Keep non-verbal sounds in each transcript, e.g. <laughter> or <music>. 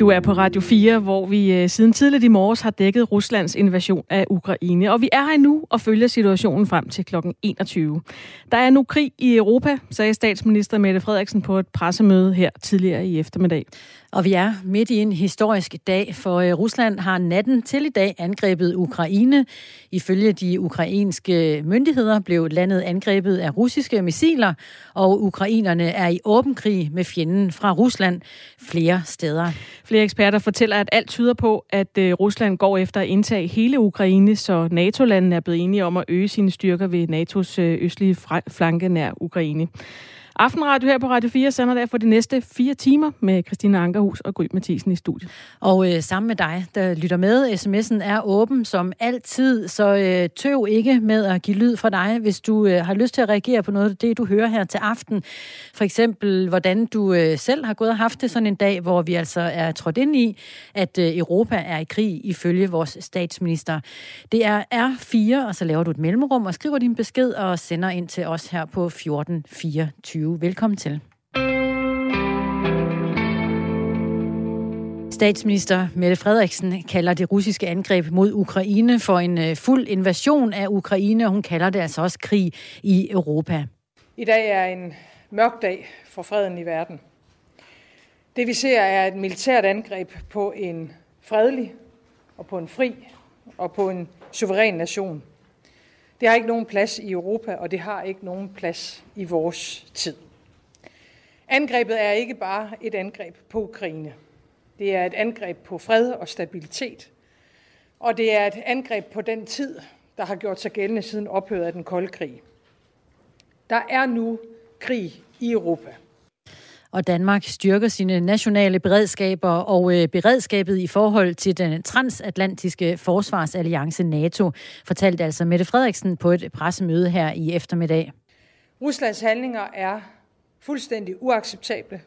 Du er på Radio 4, hvor vi øh, siden tidligt i morges har dækket Ruslands invasion af Ukraine. Og vi er her nu og følger situationen frem til kl. 21. Der er nu krig i Europa, sagde statsminister Mette Frederiksen på et pressemøde her tidligere i eftermiddag. Og vi er midt i en historisk dag, for øh, Rusland har natten til i dag angrebet Ukraine. Ifølge de ukrainske myndigheder blev landet angrebet af russiske missiler, og ukrainerne er i åben krig med fjenden fra Rusland flere steder. Flere eksperter fortæller, at alt tyder på, at øh, Rusland går efter at indtage hele Ukraine, så NATO-landene er blevet enige om at øge sine styrker ved NATO's øh, østlige flanke nær Ukraine. Aftenradio her på Radio 4 sender der for de næste fire timer med Christina Ankerhus og Gry Mathisen i studiet. Og øh, sammen med dig, der lytter med, sms'en er åben som altid, så øh, tøv ikke med at give lyd fra dig, hvis du øh, har lyst til at reagere på noget af det, du hører her til aften. For eksempel, hvordan du øh, selv har gået og haft det sådan en dag, hvor vi altså er trådt ind i, at øh, Europa er i krig ifølge vores statsminister. Det er R4, og så laver du et mellemrum og skriver din besked og sender ind til os her på 1424. Velkommen til. Statsminister Mette Frederiksen kalder det russiske angreb mod Ukraine for en øh, fuld invasion af Ukraine, og hun kalder det altså også krig i Europa. I dag er en mørk dag for freden i verden. Det vi ser er et militært angreb på en fredelig og på en fri og på en suveræn nation. Det har ikke nogen plads i Europa, og det har ikke nogen plads i vores tid. Angrebet er ikke bare et angreb på Ukraine. Det er et angreb på fred og stabilitet, og det er et angreb på den tid, der har gjort sig gældende siden ophøret af den kolde krig. Der er nu krig i Europa. Og Danmark styrker sine nationale beredskaber og øh, beredskabet i forhold til den transatlantiske forsvarsalliance NATO, fortalte altså Mette Frederiksen på et pressemøde her i eftermiddag. Ruslands handlinger er fuldstændig uacceptable.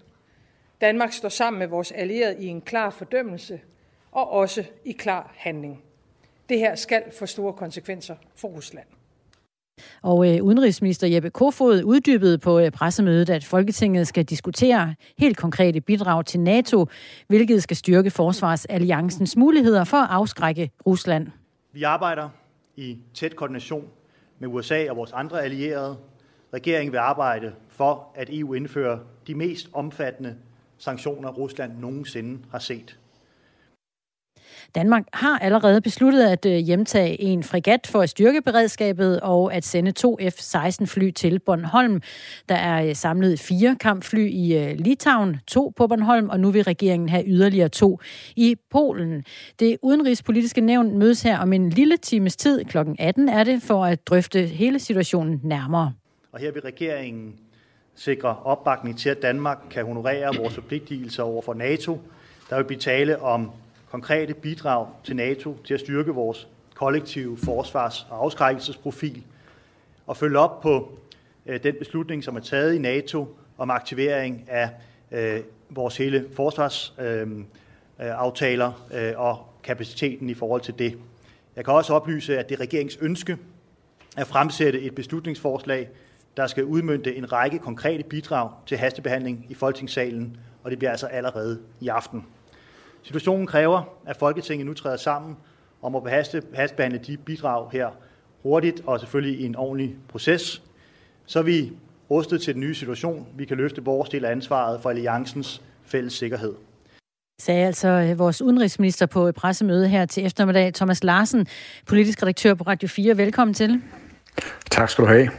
Danmark står sammen med vores allierede i en klar fordømmelse og også i klar handling. Det her skal få store konsekvenser for Rusland. Og øh, udenrigsminister Jeppe Kofod uddybede på øh, pressemødet, at Folketinget skal diskutere helt konkrete bidrag til NATO, hvilket skal styrke forsvarsalliancens muligheder for at afskrække Rusland. Vi arbejder i tæt koordination med USA og vores andre allierede. Regeringen vil arbejde for, at EU indfører de mest omfattende sanktioner, Rusland nogensinde har set. Danmark har allerede besluttet at øh, hjemtage en fregat for at styrke beredskabet og at sende to F-16-fly til Bornholm. Der er øh, samlet fire kampfly i øh, Litauen, to på Bornholm, og nu vil regeringen have yderligere to i Polen. Det udenrigspolitiske nævn mødes her om en lille times tid, klokken 18 er det, for at drøfte hele situationen nærmere. Og her vil regeringen sikre opbakning til, at Danmark kan honorere vores forpligtelser over for NATO. Der vil blive tale om konkrete bidrag til NATO til at styrke vores kollektive forsvars- og afskrækkelsesprofil og følge op på øh, den beslutning, som er taget i NATO om aktivering af øh, vores hele forsvarsaftaler øh, øh, øh, og kapaciteten i forhold til det. Jeg kan også oplyse, at det er regeringens ønske at fremsætte et beslutningsforslag, der skal udmønte en række konkrete bidrag til hastebehandling i Folketingssalen, og det bliver altså allerede i aften. Situationen kræver, at Folketinget nu træder sammen om at haste, hastebehandle de bidrag her hurtigt og selvfølgelig i en ordentlig proces. Så vi rustet til den nye situation. Vi kan løfte vores del af ansvaret for alliancens fælles sikkerhed. Sagde altså øh, vores udenrigsminister på et pressemøde her til eftermiddag, Thomas Larsen, politisk redaktør på Radio 4. Velkommen til. Tak skal du have.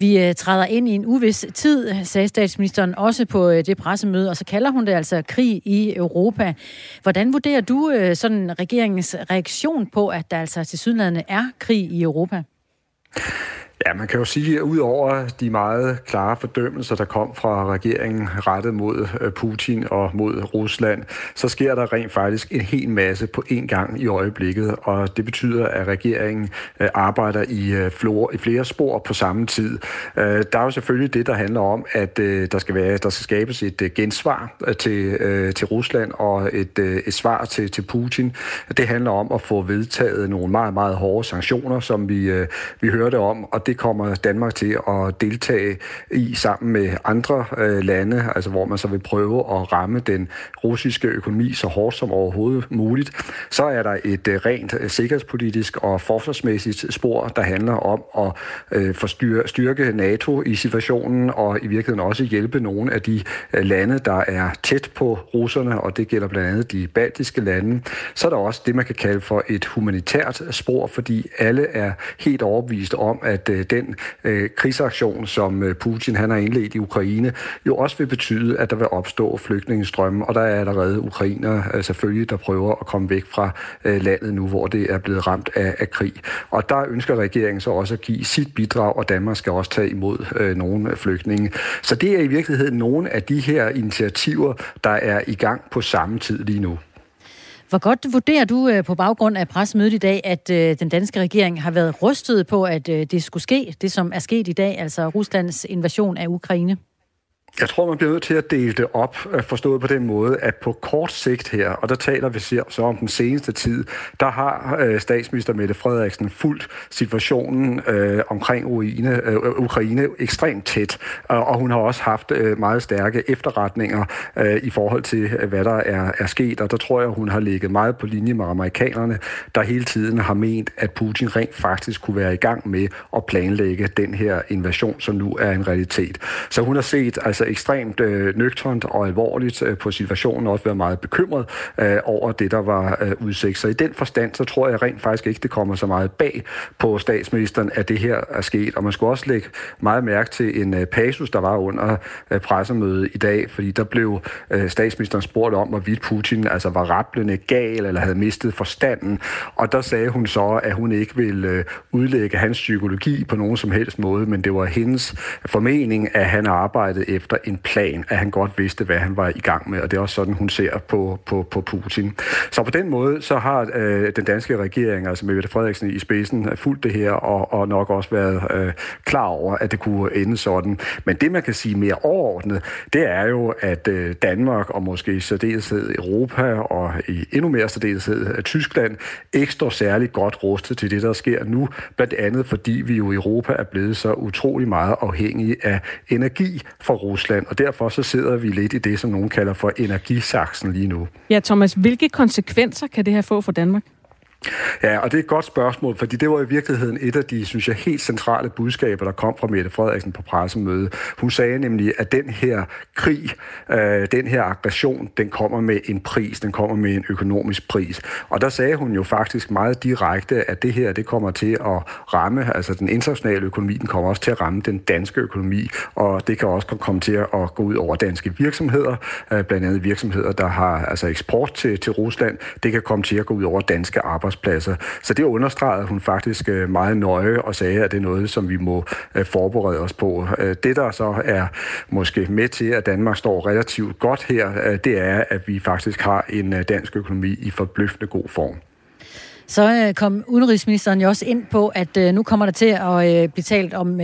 Vi øh, træder ind i en uvis tid, sagde statsministeren også på øh, det pressemøde, og så kalder hun det altså krig i Europa. Hvordan vurderer du øh, sådan regeringens reaktion på, at der altså til sydlandet er krig i Europa? Ja, man kan jo sige, at udover de meget klare fordømmelser, der kom fra regeringen rettet mod øh, Putin og mod Rusland, så sker der rent faktisk en hel masse på én gang i øjeblikket, og det betyder, at regeringen øh, arbejder i, øh, i flere spor på samme tid. Der er jo selvfølgelig det, der handler om, at der skal, være, der skal skabes et gensvar til, til Rusland og et, et svar til, til Putin. Det handler om at få vedtaget nogle meget, meget hårde sanktioner, som vi, vi hørte om, og det kommer Danmark til at deltage i sammen med andre øh, lande, altså hvor man så vil prøve at ramme den russiske økonomi så hårdt som overhovedet muligt. Så er der et øh, rent øh, sikkerhedspolitisk og forsvarsmæssigt spor, der handler om at øh, styrke NATO i situationen og i virkeligheden også hjælpe nogle af de øh, lande, der er tæt på russerne, og det gælder blandt andet de baltiske lande. Så er der også det, man kan kalde for et humanitært spor, fordi alle er helt overbevist om, at øh, Øh, den øh, krigsaktion, som øh, Putin han har indledt i Ukraine, jo også vil betyde, at der vil opstå flygtningestrømme, og der er allerede ukrainer øh, selvfølgelig, der prøver at komme væk fra øh, landet nu, hvor det er blevet ramt af, af krig. Og der ønsker regeringen så også at give sit bidrag, og Danmark skal også tage imod øh, nogle flygtninge. Så det er i virkeligheden nogle af de her initiativer, der er i gang på samme tid lige nu. Hvor godt vurderer du øh, på baggrund af pressemødet i dag, at øh, den danske regering har været rystet på, at øh, det skulle ske, det som er sket i dag, altså Ruslands invasion af Ukraine? Jeg tror, man bliver nødt til at dele det op, øh, forstået på den måde, at på kort sigt her, og der taler vi så om den seneste tid, der har øh, statsminister Mette Frederiksen fuldt situationen øh, omkring Ukraine, øh, Ukraine ekstremt tæt, og hun har også haft øh, meget stærke efterretninger øh, i forhold til, hvad der er, er sket, og der tror jeg, hun har ligget meget på linje med amerikanerne, der hele tiden har ment, at Putin rent faktisk kunne være i gang med at planlægge den her invasion, som nu er en realitet. Så hun har set altså ekstremt øh, nøgternt og alvorligt øh, på situationen, og også været meget bekymret øh, over det, der var øh, udsigt. Så i den forstand, så tror jeg rent faktisk ikke, det kommer så meget bag på statsministeren, at det her er sket. Og man skulle også lægge meget mærke til en øh, pasus, der var under øh, pressemødet i dag, fordi der blev øh, statsministeren spurgt om, hvorvidt Putin altså var rapplende gal eller havde mistet forstanden. Og der sagde hun så, at hun ikke ville øh, udlægge hans psykologi på nogen som helst måde, men det var hendes formening, at han arbejdede efter Altså en plan, at han godt vidste, hvad han var i gang med, og det er også sådan, hun ser på, på, på Putin. Så på den måde, så har øh, den danske regering, altså med Mette Frederiksen i spidsen, øh, fulgt det her, og, og nok også været øh, klar over, at det kunne ende sådan. Men det, man kan sige mere overordnet, det er jo, at øh, Danmark, og måske i særdeleshed Europa, og i endnu mere særdeleshed øh, Tyskland, ikke står særligt godt rustet til det, der sker nu, blandt andet fordi vi jo i Europa er blevet så utrolig meget afhængige af energi fra Rusland. Rusland, og derfor så sidder vi lidt i det, som nogen kalder for energisaksen lige nu. Ja, Thomas, hvilke konsekvenser kan det her få for Danmark? Ja, og det er et godt spørgsmål, fordi det var i virkeligheden et af de, synes jeg, helt centrale budskaber, der kom fra Mette Frederiksen på pressemødet. Hun sagde nemlig, at den her krig, øh, den her aggression, den kommer med en pris, den kommer med en økonomisk pris. Og der sagde hun jo faktisk meget direkte, at det her, det kommer til at ramme, altså den internationale økonomi, den kommer også til at ramme den danske økonomi, og det kan også komme til at gå ud over danske virksomheder, øh, blandt andet virksomheder, der har altså eksport til, til Rusland. Det kan komme til at gå ud over danske arbejdspladser arbejdspladser. Så det understregede hun faktisk øh, meget nøje og sagde, at det er noget, som vi må øh, forberede os på. Øh, det, der så er måske med til, at Danmark står relativt godt her, det er, at vi faktisk har en dansk økonomi i forbløffende god form. Så kom udenrigsministeren jo også ind på, at nu kommer der til at blive talt om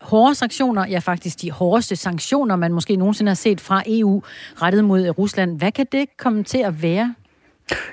hårde sanktioner, ja faktisk de hårdeste sanktioner, man måske nogensinde har set fra EU rettet mod Rusland. Hvad kan det komme til at være?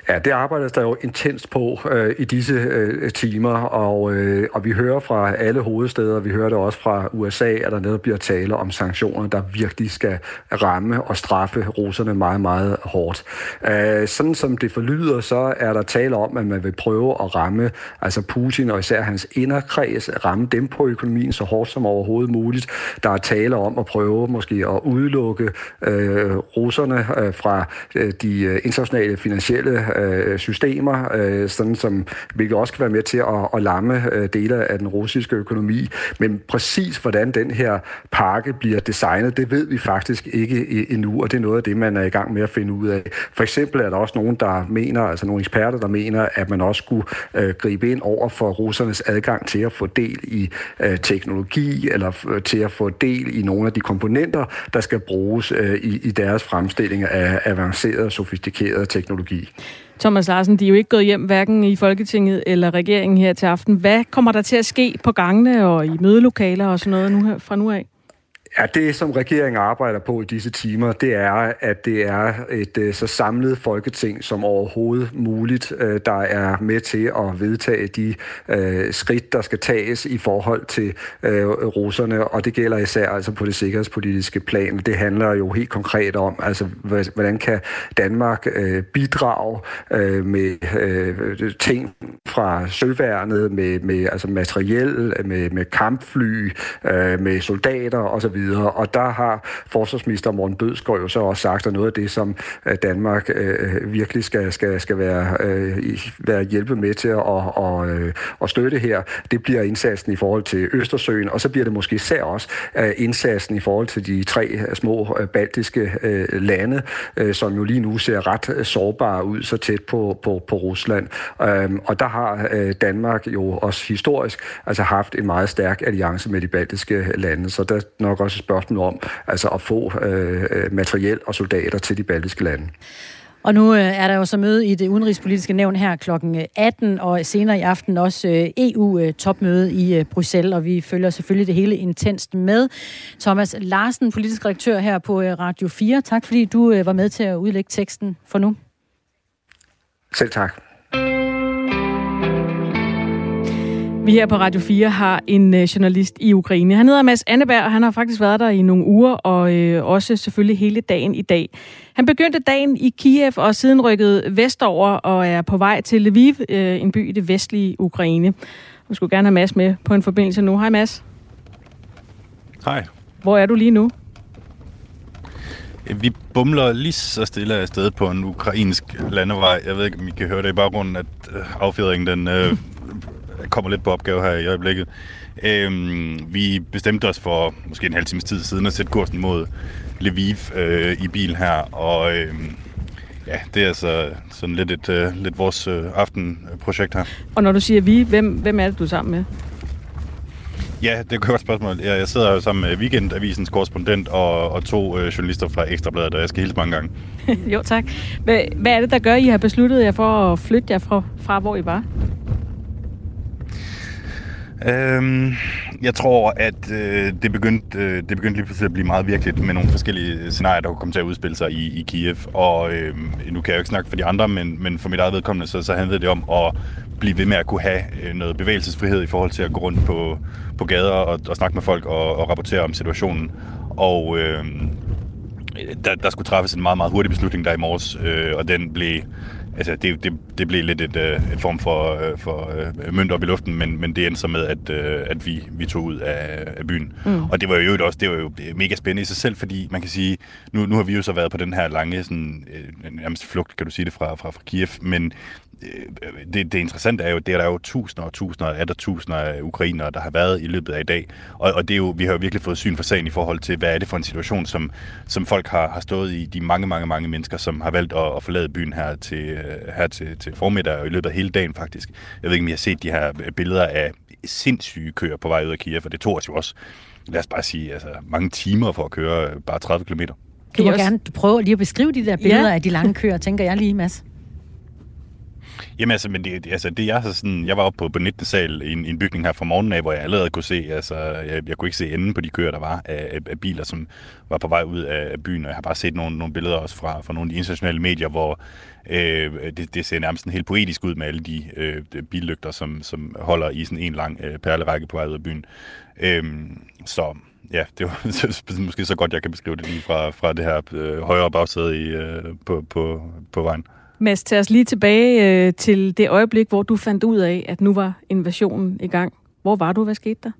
Ja, det arbejdes der jo intens på øh, i disse øh, timer, og, øh, og vi hører fra alle hovedsteder, vi hører det også fra USA, at der netop bliver tale om sanktioner, der virkelig skal ramme og straffe russerne meget, meget hårdt. Øh, sådan som det forlyder, så er der tale om, at man vil prøve at ramme altså Putin og især hans inderkreds, ramme dem på økonomien så hårdt som overhovedet muligt. Der er tale om at prøve måske at udelukke øh, russerne øh, fra øh, de øh, internationale finansielle finansielle øh, systemer, øh, sådan som, hvilket også kan være med til at, at lamme øh, dele af den russiske økonomi. Men præcis hvordan den her pakke bliver designet, det ved vi faktisk ikke endnu, og det er noget af det, man er i gang med at finde ud af. For eksempel er der også nogen, der mener, altså nogle eksperter, der mener, at man også skulle øh, gribe ind over for russernes adgang til at få del i øh, teknologi, eller til at få del i nogle af de komponenter, der skal bruges øh, i, i deres fremstilling af avanceret og sofistikeret teknologi. Thomas Larsen, de er jo ikke gået hjem hverken i Folketinget eller regeringen her til aften. Hvad kommer der til at ske på gangene og i mødelokaler og sådan noget nu her, fra nu af? Ja, det som regeringen arbejder på i disse timer, det er, at det er et øh, så samlet folketing som overhovedet muligt, øh, der er med til at vedtage de øh, skridt, der skal tages i forhold til øh, russerne, og det gælder især altså på det sikkerhedspolitiske plan. Det handler jo helt konkret om, altså hvordan kan Danmark øh, bidrage øh, med øh, ting fra søværnet, med, med altså materiel, med, med kampfly, øh, med soldater osv., videre. Og der har forsvarsminister Morten Bødskov jo så også sagt, at noget af det, som øh, Danmark øh, øh, virkelig skal, skal, skal være, øh, være hjælpe med til at og, øh, og støtte her, det bliver indsatsen i forhold til Østersøen, og så bliver det måske især også øh, indsatsen i forhold til de tre øh, små øh, baltiske øh, lande, øh, som jo lige nu ser ret sårbare ud, så tæt på, på, på Rusland. Øh, og der har øh, Danmark jo også historisk altså haft en meget stærk alliance med de baltiske lande, så der nok også også et spørgsmål om altså at få øh, øh, materiel og soldater til de baltiske lande. Og nu øh, er der jo så møde i det udenrigspolitiske nævn her kl. 18, og senere i aften også øh, EU-topmøde i Bruxelles, og vi følger selvfølgelig det hele intenst med. Thomas Larsen, politisk redaktør her på Radio 4, tak fordi du var med til at udlægge teksten for nu. Selv tak. Vi her på Radio 4 har en øh, journalist i Ukraine. Han hedder Mads Anneberg, og han har faktisk været der i nogle uger, og øh, også selvfølgelig hele dagen i dag. Han begyndte dagen i Kiev og siden rykket vestover og er på vej til Lviv, øh, en by i det vestlige Ukraine. Vi skulle gerne have Mads med på en forbindelse nu. Hej Mads. Hej. Hvor er du lige nu? Vi bumler lige så stille af sted på en ukrainsk landevej. Jeg ved ikke, om I kan høre det i baggrunden, at øh, affjedringen den, øh, <laughs> kommer lidt på opgave her i øjeblikket. Øhm, vi bestemte os for måske en halv times tid siden at sætte kursen mod Lviv øh, i bil her, og øh, ja, det er altså sådan lidt, et, øh, lidt vores øh, aftenprojekt her. Og når du siger vi, hvem, hvem er det, du er sammen med? Ja, det er et godt spørgsmål. Jeg, jeg sidder jo sammen med Weekendavisens korrespondent og, og to øh, journalister fra Ekstrabladet, og jeg skal hilse mange gange. <laughs> jo, tak. Hvad, hvad er det, der gør, at I har besluttet jer for at flytte jer fra, fra hvor I var? Øhm, jeg tror, at øh, det, begyndte, øh, det begyndte lige pludselig at blive meget virkeligt med nogle forskellige øh, scenarier, der kunne komme til at udspille sig i, i Kiev. Og øh, nu kan jeg jo ikke snakke for de andre, men, men for mit eget vedkommende, så, så handlede det om at blive ved med at kunne have øh, noget bevægelsesfrihed i forhold til at gå rundt på, på gader og, og snakke med folk og, og rapportere om situationen. Og øh, der, der skulle træffes en meget, meget hurtig beslutning der i morges, øh, og den blev altså det, det, det blev lidt et, øh, et form for, øh, for øh, mønt op i luften, men, men det endte så med, at, at vi, vi tog ud af, af byen. Mm. Og det var jo også det var jo mega spændende i sig selv, fordi man kan sige, nu, nu har vi jo så været på den her lange sådan, nærmest flugt, kan du sige det, fra, fra, fra Kiev, men det, det interessante er jo, det er der jo tusinder og tusinder af der tusinder af ukrainere, der har været i løbet af i dag. Og, og det er jo, vi har jo virkelig fået syn for sagen i forhold til, hvad er det for en situation, som, som folk har, har stået i. De mange, mange, mange mennesker, som har valgt at, at forlade byen her til, her til, til formiddag og i løbet af hele dagen faktisk. Jeg ved ikke, om I har set de her billeder af sindssyge køer på vej ud af Kiev, og det tog os jo også, lad os bare sige, altså, mange timer for at køre bare 30 km. Du må gerne prøve lige at beskrive de der billeder ja. af de lange køer, tænker jeg lige, Mads. Jamen altså, men det, altså, det jeg, så sådan, jeg var oppe på, på 19. sal i en, i en bygning her fra morgenen af, hvor jeg allerede kunne se, altså, jeg, jeg kunne ikke se enden på de køer, der var af, af, af biler, som var på vej ud af, af byen, og jeg har bare set nogle, nogle billeder også fra, fra nogle af de internationale medier, hvor øh, det, det ser nærmest helt poetisk ud med alle de øh, billygter, som, som holder i sådan en lang øh, perlerække på vej ud af byen. Øh, så ja, det var <laughs> måske så godt, jeg kan beskrive det lige fra, fra det her øh, højre bagsæde i, øh, på, på, på vejen. Mads, tag os lige tilbage øh, til det øjeblik, hvor du fandt ud af, at nu var invasionen i gang. Hvor var du? Hvad skete der?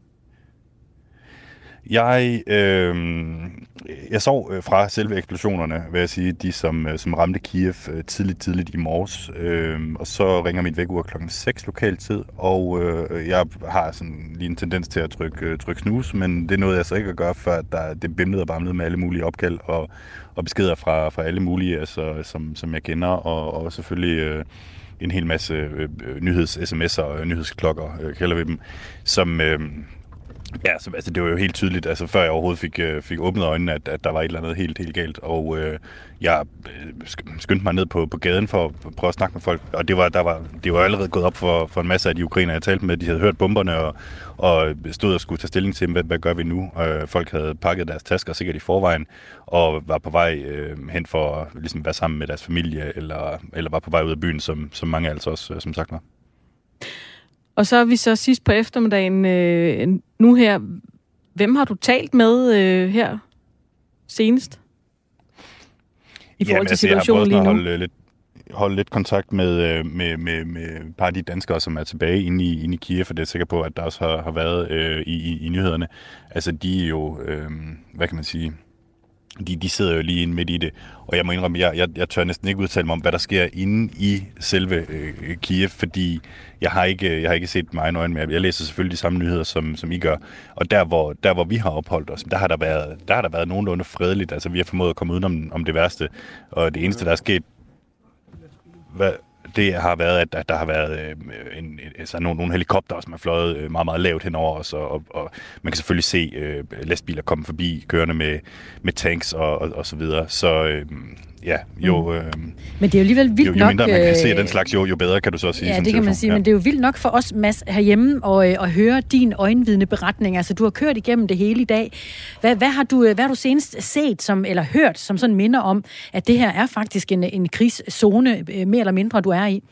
Jeg, øh, jeg sov øh, fra selve eksplosionerne, vil jeg sige, de som, øh, som ramte Kiev øh, tidligt, tidligt i morges. Øh, og så ringer mit vækkeur klokken 6 lokal tid, og øh, jeg har sådan lige en tendens til at trykke, trykke snus, men det nåede jeg så ikke at gøre, før der, det bimlede og bamlede med alle mulige opkald og, og beskeder fra, fra alle mulige, altså, som, som jeg kender, og, og selvfølgelig... Øh, en hel masse øh, nyheds-sms'er og nyhedsklokker, øh, kalder vi dem, som, øh, Ja, så, altså, det var jo helt tydeligt, altså, før jeg overhovedet fik, øh, fik åbnet øjnene, at, at der var et eller andet helt, helt galt. Og øh, jeg øh, skyndte mig ned på, på gaden for at prøve at snakke med folk. Og det var, der var, det var allerede gået op for, for en masse af de ukrainer, jeg talte med. De havde hørt bomberne og, og stod og skulle tage stilling til, hvad, hvad gør vi nu? Og øh, folk havde pakket deres tasker sikkert i forvejen, og var på vej øh, hen for at ligesom, være sammen med deres familie, eller, eller var på vej ud af byen, som, som mange altså også, øh, som sagt var. Og så er vi så sidst på eftermiddagen øh, nu her. Hvem har du talt med øh, her senest? I forhold Jamen, til situationen altså, jeg har lige nu? Holde lidt, holde lidt kontakt med, med, med, med et par af de danskere, som er tilbage inde i, inde i Kiev, for det er sikker på, at der også har, har været øh, i, i, i nyhederne. Altså, de er jo, øh, hvad kan man sige, de, de sidder jo lige inde midt i det. Og jeg må indrømme, jeg, jeg, jeg tør næsten ikke udtale mig om, hvad der sker inde i selve øh, Kiev, fordi jeg har ikke, jeg har ikke set mig øjne med. Jeg læser selvfølgelig de samme nyheder, som, som I gør. Og der hvor, der, hvor vi har opholdt os, der har der været, der har der været nogenlunde fredeligt. Altså, vi har formået at komme udenom om det værste. Og det eneste, der er sket... Hvad, det har været, at, der har været øh, en, altså nogle, nogle helikopter, som er fløjet øh, meget, meget lavt henover os, og, og, og man kan selvfølgelig se øh, lastbiler komme forbi, kørende med, med tanks og, og, og så videre. Så øh, ja, jo... Mm. Øh, men det er jo alligevel vildt jo, jo mindre nok, man kan se af den slags, jo, jo bedre kan du så sige. Ja, det kan man sige, ja. men det er jo vildt nok for os, Mads, herhjemme og, øh, at høre din øjenvidende beretning. Altså, du har kørt igennem det hele i dag. Hvad, hvad, har, du, øh, hvad har du senest set, som, eller hørt, som sådan minder om, at det her er faktisk en, en krigszone, øh, mere eller mindre, du er i?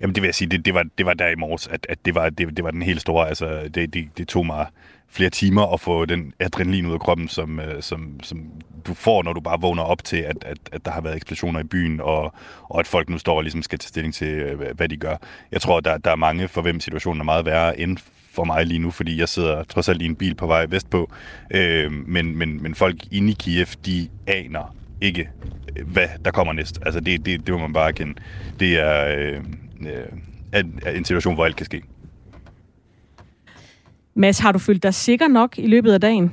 Jamen det vil jeg sige, det, det, var, det var der i morges, at, at det, var, det, det var den helt store, altså det, det, det tog mig flere timer at få den adrenalin ud af kroppen, som, øh, som, som du får, når du bare vågner op til, at, at, at der har været eksplosioner i byen, og, og at folk nu står og ligesom skal tage stilling til, øh, hvad de gør. Jeg tror, der, der er mange, for hvem situationen er meget værre end for mig lige nu, fordi jeg sidder trods alt i en bil på vej vestpå. Øh, men, men, men folk inde i Kiev, de aner ikke, øh, hvad der kommer næst. Altså det, det, det må man bare erkende. Det er øh, øh, en situation, hvor alt kan ske. Mads, har du følt dig sikker nok i løbet af dagen?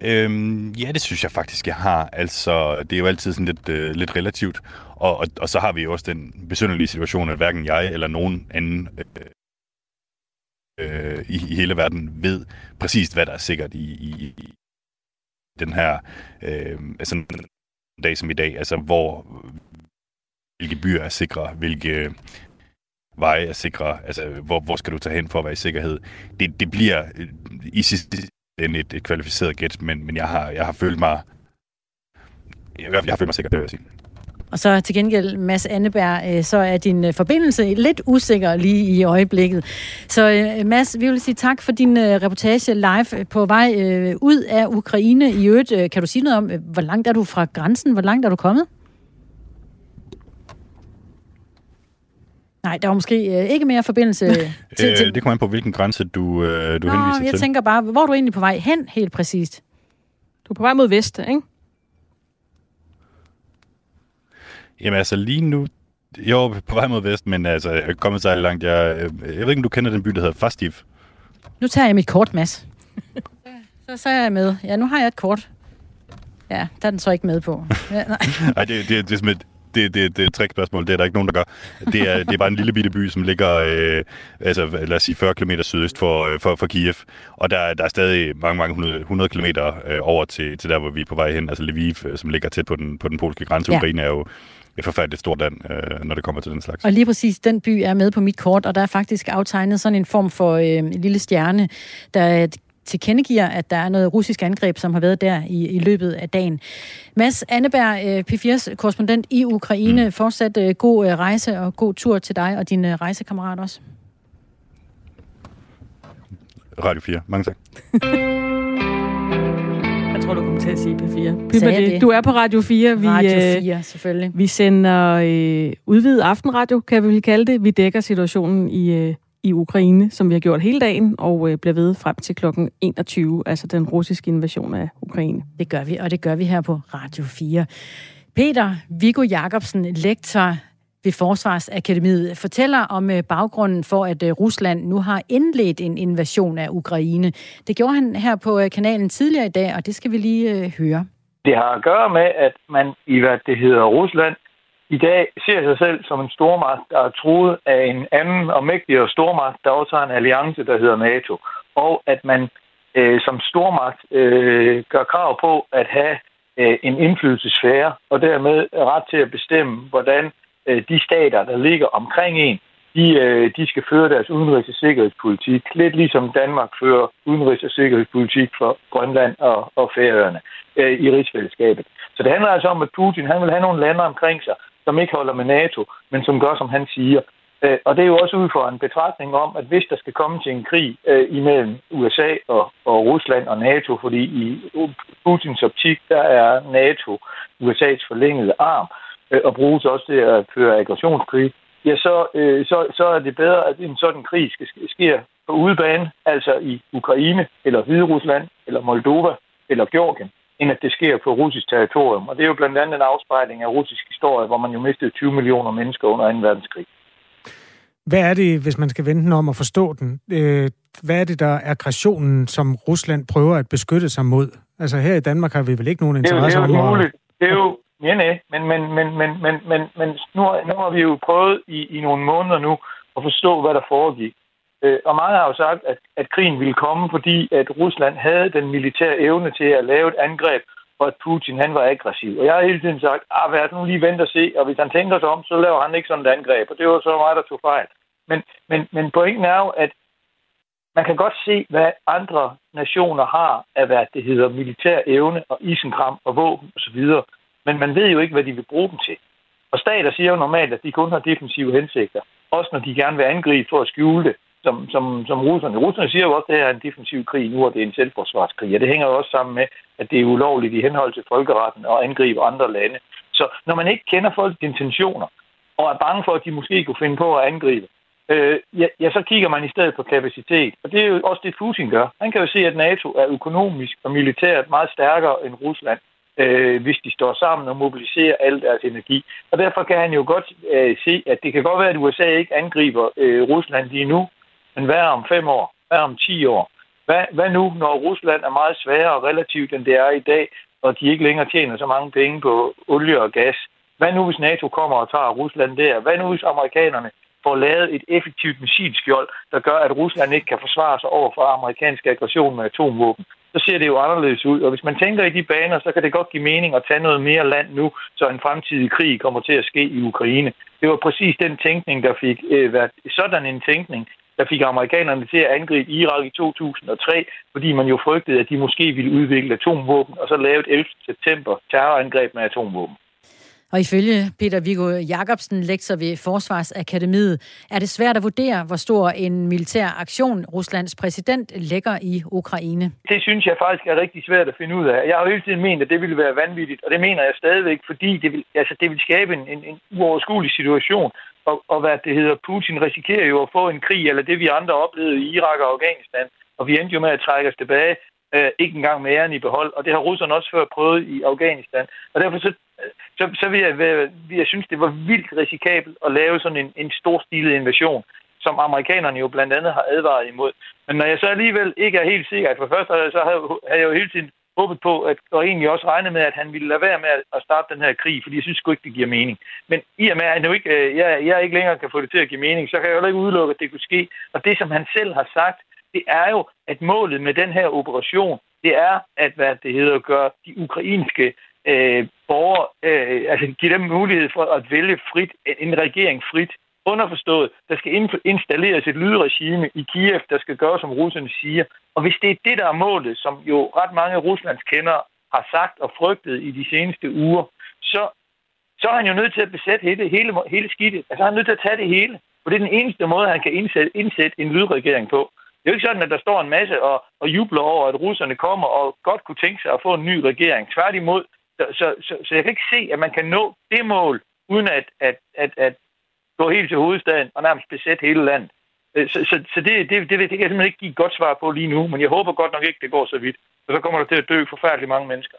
Øhm, ja, det synes jeg faktisk, jeg har. Altså, det er jo altid sådan lidt, øh, lidt relativt. Og, og, og så har vi jo også den besynderlige situation, at hverken jeg eller nogen anden øh, øh, i, i hele verden ved præcis, hvad der er sikkert i, i, i den her øh, altså en dag som i dag. Altså, hvor hvilke byer er sikre, hvilke veje er sikre, altså hvor, hvor skal du tage hen for at være i sikkerhed. Det, det bliver øh, i sidste ende et, et kvalificeret gæt, men, men jeg, har, jeg har følt mig jeg, jeg har følt mig sikker, det vil jeg sige. Og så til gengæld, Mads Anneberg, øh, så er din øh, forbindelse lidt usikker lige i øjeblikket. Så Mads, vi vil sige tak for din reportage live på vej ud af Ukraine. I øvrigt, kan du sige noget om, hvor langt er du fra grænsen? Hvor langt er du kommet? Nej, der var måske øh, ikke mere forbindelse til, til... det kommer an på, hvilken grænse du, øh, du Nå, henviser jeg til. tænker bare, hvor er du egentlig på vej hen helt præcist? Du er på vej mod vest, ikke? Jamen altså lige nu, jo, på vej mod vest, men altså, jeg er kommet så langt. Jeg, jeg ved ikke, om du kender den by, der hedder Fastiv. Nu tager jeg mit kort, Mads. <laughs> så, så er jeg med. Ja, nu har jeg et kort. Ja, der er den så ikke med på. <laughs> Ja, nej, Ej, det, det, det, er simpelthen, det, det, det er et trickspørgsmål. Det er der ikke nogen, der gør. Det er, det er bare en lille bitte by, som ligger øh, altså, lad os sige 40 km sydøst for, øh, for, for Kiev. Og der, der er stadig mange, mange 100, 100 km øh, over til, til der, hvor vi er på vej hen. Altså Lviv, øh, som ligger tæt på den, på den polske grænse. Ja. Ukraine er jo et forfærdeligt stort land, øh, når det kommer til den slags. Og lige præcis den by er med på mit kort, og der er faktisk aftegnet sådan en form for øh, en lille stjerne, der tilkendegiver, at der er noget russisk angreb, som har været der i, i løbet af dagen. Mads Anneberg, øh, P4's korrespondent i Ukraine. Mm. Fortsat øh, god øh, rejse og god tur til dig og dine rejsekammerater også. Radio 4. Mange tak. <laughs> Jeg tror, du kommer til at sige P4. det. Du er på Radio 4. Vi, Radio 4, selvfølgelig. Vi sender øh, udvidet aftenradio, kan vi vel kalde det. Vi dækker situationen i øh, i Ukraine, som vi har gjort hele dagen, og øh, bliver ved frem til klokken 21, altså den russiske invasion af Ukraine. Det gør vi, og det gør vi her på Radio 4. Peter Viggo Jacobsen, lektor ved Forsvarsakademiet, fortæller om øh, baggrunden for, at øh, Rusland nu har indledt en invasion af Ukraine. Det gjorde han her på øh, kanalen tidligere i dag, og det skal vi lige høre. Det har at gøre med, at man i hvad det hedder Rusland i dag ser sig selv som en stormagt, der er truet af en anden og mægtigere stormagt, der også har en alliance, der hedder NATO. Og at man øh, som stormagt øh, gør krav på at have øh, en indflydelsesfære, og dermed ret til at bestemme, hvordan øh, de stater, der ligger omkring en, de, øh, de skal føre deres udenrigs- og sikkerhedspolitik. Lidt ligesom Danmark fører udenrigs- og sikkerhedspolitik for Grønland og, og Færøerne øh, i rigsfællesskabet. Så det handler altså om, at Putin han vil have nogle lande omkring sig, som ikke holder med NATO, men som gør, som han siger. Øh, og det er jo også ud fra en betragtning om, at hvis der skal komme til en krig øh, imellem USA og, og Rusland og NATO, fordi i Putins optik, der er NATO USA's forlængede arm, øh, og bruges også til at føre aggressionskrig, ja, så, øh, så, så er det bedre, at en sådan krig skal sker på udebane, altså i Ukraine, eller Hviderusland, eller Moldova, eller Georgien, end at det sker på russisk territorium. Og det er jo blandt andet en afspejling af russisk historie, hvor man jo mistede 20 millioner mennesker under 2. verdenskrig. Hvad er det, hvis man skal vente den om at forstå den? Øh, hvad er det, der er aggressionen, som Rusland prøver at beskytte sig mod? Altså her i Danmark har vi vel ikke nogen interesse om... Det er jo muligt. Det er jo, Ja, nej, men, men, men, men, men, men, men nu, nu har vi jo prøvet i, i nogle måneder nu at forstå, hvad der foregik. Øh, og mange har jo sagt, at, at krigen ville komme, fordi at Rusland havde den militære evne til at lave et angreb, og at Putin han var aggressiv. Og jeg har hele tiden sagt, at ah, nu lige vent og se, og hvis han tænker sig om, så laver han ikke sådan et angreb. Og det var så mig, der tog fejl. Men, men, men pointen er jo, at man kan godt se, hvad andre nationer har af, hvad det hedder, militær evne og isenkram og våben osv., men man ved jo ikke, hvad de vil bruge dem til. Og stater siger jo normalt, at de kun har defensive hensigter. Også når de gerne vil angribe for at skjule det, som, som, som russerne. Russerne siger jo også, at det er en defensiv krig nu, og det er en selvforsvarskrig. Og det hænger jo også sammen med, at det er ulovligt i henhold til folkeretten at angribe andre lande. Så når man ikke kender folks intentioner, og er bange for, at de måske kunne finde på at angribe, øh, ja, ja, så kigger man i stedet på kapacitet. Og det er jo også det, Putin gør. Han kan jo se, at NATO er økonomisk og militært meget stærkere end Rusland øh, hvis de står sammen og mobiliserer al deres energi. Og derfor kan han jo godt øh, se, at det kan godt være, at USA ikke angriber øh, Rusland lige nu, men hvad om fem år? Hvad om ti år? Hvad, hvad nu, når Rusland er meget sværere relativt, end det er i dag, og de ikke længere tjener så mange penge på olie og gas? Hvad nu, hvis NATO kommer og tager Rusland der? Hvad nu, hvis amerikanerne får lavet et effektivt missilskjold, der gør, at Rusland ikke kan forsvare sig over for amerikansk aggression med atomvåben? så ser det jo anderledes ud. Og hvis man tænker i de baner, så kan det godt give mening at tage noget mere land nu, så en fremtidig krig kommer til at ske i Ukraine. Det var præcis den tænkning, der fik øh, været sådan en tænkning, der fik amerikanerne til at angribe Irak i 2003, fordi man jo frygtede, at de måske ville udvikle atomvåben, og så lave et 11. september terrorangreb med atomvåben. Og ifølge Peter Viggo Jacobsen, lektor ved Forsvarsakademiet, er det svært at vurdere, hvor stor en militær aktion Ruslands præsident lægger i Ukraine. Det synes jeg faktisk er rigtig svært at finde ud af. Jeg har jo hele tiden ment, at det ville være vanvittigt, og det mener jeg stadigvæk, fordi det vil, altså, det vil skabe en, en, en uoverskuelig situation. Og, og hvad det hedder, Putin risikerer jo at få en krig, eller det vi andre oplevede i Irak og Afghanistan, og vi endte jo med at trække os tilbage, øh, ikke engang med æren i behold, og det har russerne også før prøvet i Afghanistan. Og derfor så så, så vil jeg, vil jeg synes, det var vildt risikabelt at lave sådan en, en storstilet invasion, som amerikanerne jo blandt andet har advaret imod. Men når jeg så alligevel ikke er helt sikker, at for først så havde, havde jeg jo hele tiden håbet på, at, og egentlig også regnet med, at han ville lade være med at starte den her krig, fordi jeg synes sgu ikke, det giver mening. Men i og med, at jeg, ikke, øh, jeg, jeg ikke længere kan få det til at give mening, så kan jeg jo ikke udelukke, at det kunne ske. Og det, som han selv har sagt, det er jo, at målet med den her operation, det er, at hvad det hedder, gøre de ukrainske øh, borgere, øh, altså give dem mulighed for at vælge frit, en regering frit. Underforstået, der skal installeres et lydregime i Kiev, der skal gøre, som russerne siger. Og hvis det er det, der er målet, som jo ret mange Ruslands kender har sagt og frygtet i de seneste uger, så, så er han jo nødt til at besætte hele, hele, hele skidtet. Altså han er nødt til at tage det hele. For det er den eneste måde, han kan indsætte, indsætte en lydregering på. Det er jo ikke sådan, at der står en masse og, og jubler over, at russerne kommer og godt kunne tænke sig at få en ny regering. Tværtimod, så, så, så, så jeg kan ikke se, at man kan nå det mål, uden at, at, at, at gå helt til hovedstaden og nærmest besætte hele landet. Øh, så, så, så det, det, det, det kan jeg simpelthen ikke give et godt svar på lige nu, men jeg håber godt nok ikke, det går så vidt. Og så kommer der til at dø forfærdeligt mange mennesker.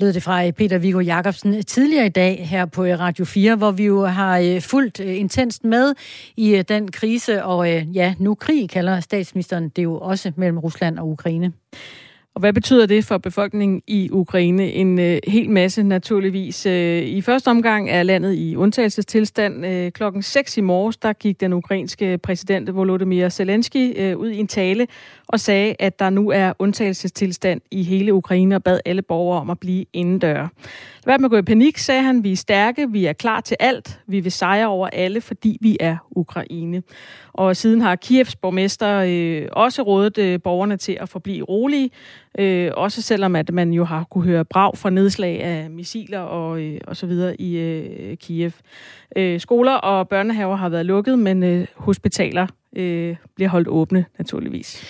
Lød det fra øh, Peter Viggo Jacobsen tidligere i dag her på øh, Radio 4, hvor vi jo har fulgt intenst med i den krise, og ja, nu krig kalder statsministeren det jo også mellem Rusland og Ukraine. Og hvad betyder det for befolkningen i Ukraine? En øh, hel masse naturligvis. Øh, I første omgang er landet i undtagelsestilstand. Øh, klokken 6 i morges, der gik den ukrainske præsident Volodymyr Zelensky øh, ud i en tale og sagde, at der nu er undtagelsestilstand i hele Ukraine og bad alle borgere om at blive indendør. Hvad med at gå i panik, sagde han. Vi er stærke, vi er klar til alt. Vi vil sejre over alle, fordi vi er Ukraine. Og siden har Kievs borgmester øh, også rådet øh, borgerne til at forblive rolige. Øh, også selvom at man jo har kunne høre brag fra nedslag af missiler og, øh, og så videre i øh, Kiev. Øh, skoler og børnehaver har været lukket, men øh, hospitaler øh, bliver holdt åbne naturligvis.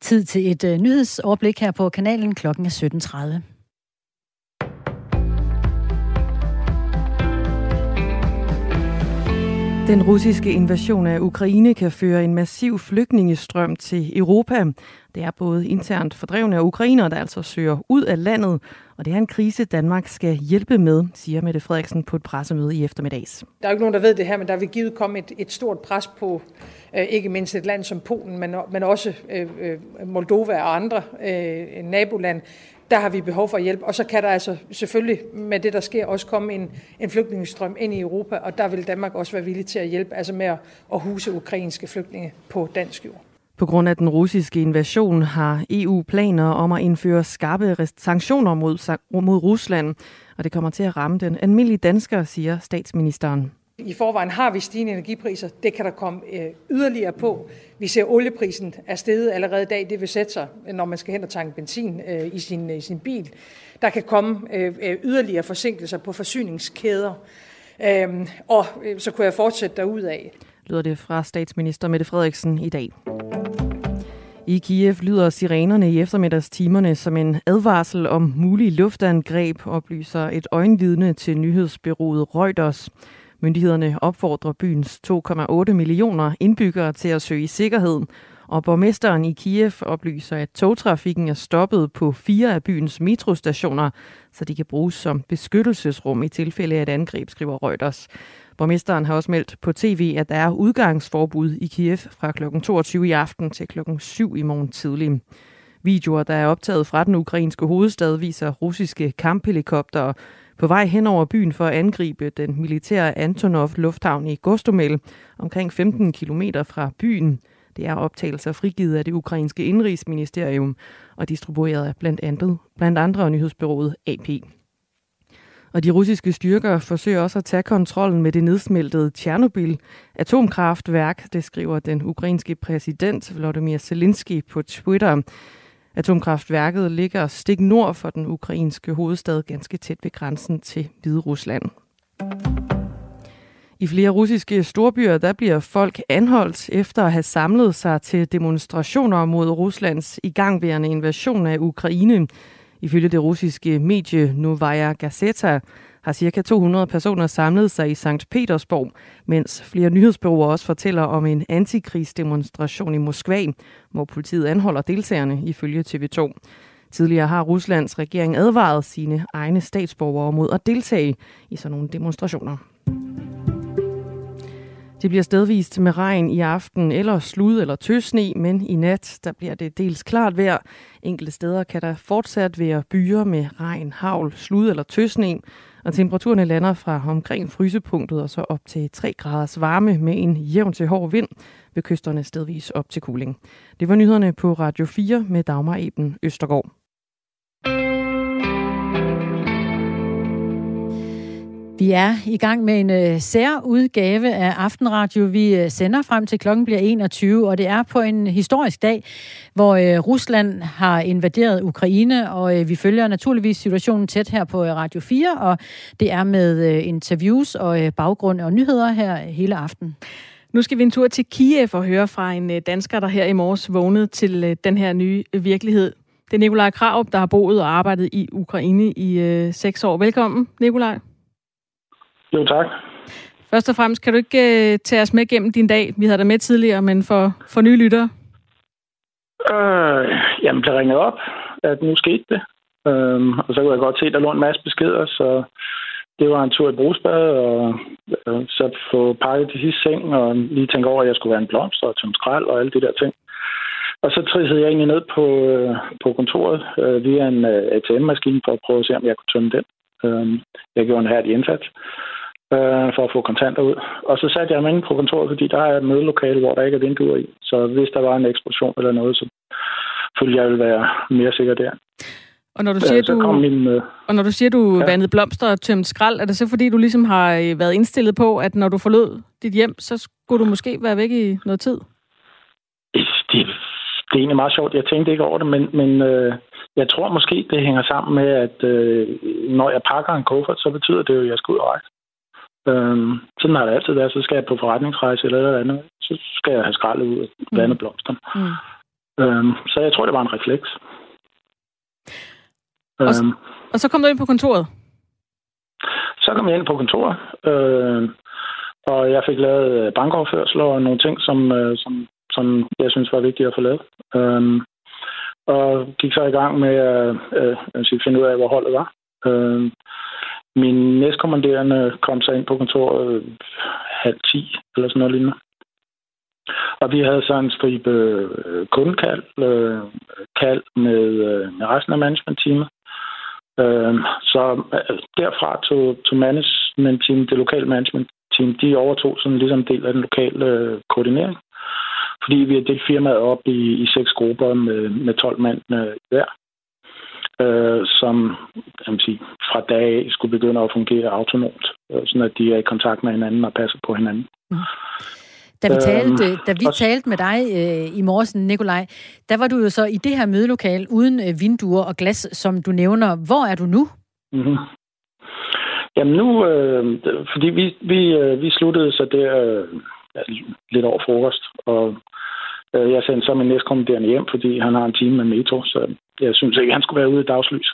Tid til et øh, nyhedsoverblik her på kanalen. Klokken er 17.30. Den russiske invasion af Ukraine kan føre en massiv flygtningestrøm til Europa. Det er både internt fordrevne og ukrainere, der altså søger ud af landet, og det er en krise, Danmark skal hjælpe med, siger Mette Frederiksen på et pressemøde i eftermiddags. Der er jo ikke nogen, der ved det her, men der vil givet komme et, et stort pres på øh, ikke mindst et land som Polen, men, men også øh, øh Moldova og andre øh, nabolande, der har vi behov for hjælp. Og så kan der altså selvfølgelig med det, der sker, også komme en, en flygtningestrøm ind i Europa, og der vil Danmark også være villig til at hjælpe, altså med at, at huse ukrainske flygtninge på dansk jord. På grund af den russiske invasion har EU planer om at indføre skarpe sanktioner mod, mod Rusland, og det kommer til at ramme den almindelige dansker, siger statsministeren. I forvejen har vi stigende energipriser. Det kan der komme øh, yderligere på. Vi ser olieprisen er steget allerede i dag. Det vil sætte sig, når man skal hen og tanke benzin øh, i, sin, i sin bil. Der kan komme yderligere forsinkelser på forsyningskæder. Øhm, og så kunne jeg fortsætte derudad. Lyder det fra statsminister Mette Frederiksen i dag. I Kiev lyder sirenerne i eftermiddagstimerne som en advarsel om mulig luftangreb, oplyser et øjenvidne til nyhedsbyrået Reuters. Myndighederne opfordrer byens 2,8 millioner indbyggere til at søge i sikkerhed, og borgmesteren i Kiev oplyser, at togtrafikken er stoppet på fire af byens metrostationer, så de kan bruges som beskyttelsesrum i tilfælde af et angreb, skriver Reuters. Borgmesteren har også meldt på tv, at der er udgangsforbud i Kiev fra kl. 22 i aften til kl. 7 i morgen tidlig. Videoer, der er optaget fra den ukrainske hovedstad, viser russiske kamphelikoptere, på vej hen over byen for at angribe den militære Antonov lufthavn i Gostomel, omkring 15 km fra byen. Det er optagelser frigivet af det ukrainske indrigsministerium og distribueret af blandt andet, blandt andre nyhedsbyrået AP. Og de russiske styrker forsøger også at tage kontrollen med det nedsmeltede Tjernobyl atomkraftværk, det skriver den ukrainske præsident Volodymyr Zelensky på Twitter. Atomkraftværket ligger stik nord for den ukrainske hovedstad, ganske tæt ved grænsen til Hvide Rusland. I flere russiske storbyer, der bliver folk anholdt efter at have samlet sig til demonstrationer mod Ruslands igangværende invasion af Ukraine. Ifølge det russiske medie Novaya Gazeta har ca. 200 personer samlet sig i Sankt Petersborg, mens flere nyhedsbureauer også fortæller om en antikrigsdemonstration i Moskva, hvor politiet anholder deltagerne ifølge TV2. Tidligere har Ruslands regering advaret sine egne statsborgere mod at deltage i sådan nogle demonstrationer. Det bliver stedvist med regn i aften eller slud eller tøsne, men i nat der bliver det dels klart vejr. Enkelte steder kan der fortsat være byer med regn, havl, slud eller tøsne, og temperaturerne lander fra omkring frysepunktet og så op til 3 graders varme med en jævn til hård vind ved kysterne stedvis op til kuling. Det var nyhederne på Radio 4 med Dagmar Eben Østergaard. Vi er i gang med en uh, særudgave af Aftenradio. Vi uh, sender frem til klokken bliver 21, og det er på en historisk dag, hvor uh, Rusland har invaderet Ukraine, og uh, vi følger naturligvis situationen tæt her på uh, Radio 4, og det er med uh, interviews og uh, baggrund og nyheder her hele aften. Nu skal vi en tur til Kiev og høre fra en dansker, der her i morges vågnede til den her nye virkelighed. Det er Nikolaj Krav, der har boet og arbejdet i Ukraine i øh, seks år. Velkommen, Nikolaj. Jo, tak. Først og fremmest, kan du ikke uh, tage os med gennem din dag? Vi havde dig med tidligere, men for, for nye lyttere. Øh, jamen, blev ringet op, at nu skete det. Øh, og så kunne jeg godt se, at der lå en masse beskeder, så det var en tur i brugsbad, og øh, så få pakket til sidste seng, og lige tænke over, at jeg skulle være en blomst og tømme skrald og alle de der ting. Og så trissede jeg egentlig ned på, øh, på kontoret øh, via en øh, ATM-maskine for at prøve at se, om jeg kunne tømme den. Øh, jeg gjorde en hærdig indsats øh, for at få kontanter ud. Og så satte jeg mig ind på kontoret, fordi der er et mødelokale, hvor der ikke er vinduer i. Så hvis der var en eksplosion eller noget, så følte jeg, ville være mere sikker der. Og når du siger, så du, min, øh, og når du siger, du Ja. vandede blomster og tømte skrald, er det så fordi, du ligesom har øh, været indstillet på, at når du forlod dit hjem, så skulle du måske være væk i noget tid? det, det, det er egentlig meget sjovt. Jeg tænkte ikke over det, men, men øh, jeg tror måske, det hænger sammen med, at øh, når jeg pakker en kuffert, så betyder det jo, at jeg skal ud og rejse. Øhm, sådan har det altid været. Så skal jeg på forretningsrejse eller noget andet. Så skal jeg have skraldet ud af mm. blomster. Mm. Øhm, så jeg tror, det var en refleks. Og Øhm, Og så kom du ind på kontoret. så kom jeg ind på kontoret, øh, og jeg fik lavet øh, bankoverførsler og nogle ting, som, øh, som, som jeg synes var vigtige at få lavet. Øh, og gik så i gang med at øh, øh, finde ud af, hvor holdet var. Øh, min næstkommanderende kom så ind på kontoret øh, halv ti, eller sådan noget lignende. Og vi havde så en stribe øh, kundekald, øh, kald med, øh, med resten af managementteamet. Øh, så øh, derfra tog, tog management team, det lokale management team, de overtog sådan ligesom del af den lokale øh, koordinering. Fordi vi har delt firmaet op i, i seks grupper med, med 12 mand øh, hver, øh, som kan man sige, fra dag af skulle begynde at fungere autonomt, øh, sådan at de er i kontakt med hinanden og passer på hinanden. Da vi, Øhm, talte, da vi og- talte med dig øh, i morges, Nikolaj, der var du jo så i det her mødelokale uden øh, vinduer og glas, som du nævner. Hvor er du nu? Mm-hmm. Jamen nu, øh, fordi vi, vi, øh, vi sluttede så der øh, ja, lidt over frokost, og øh, jeg sendte så min næstkommanderende hjem, fordi han har en time med metro, så jeg synes ikke, han skulle være ude i dagslys.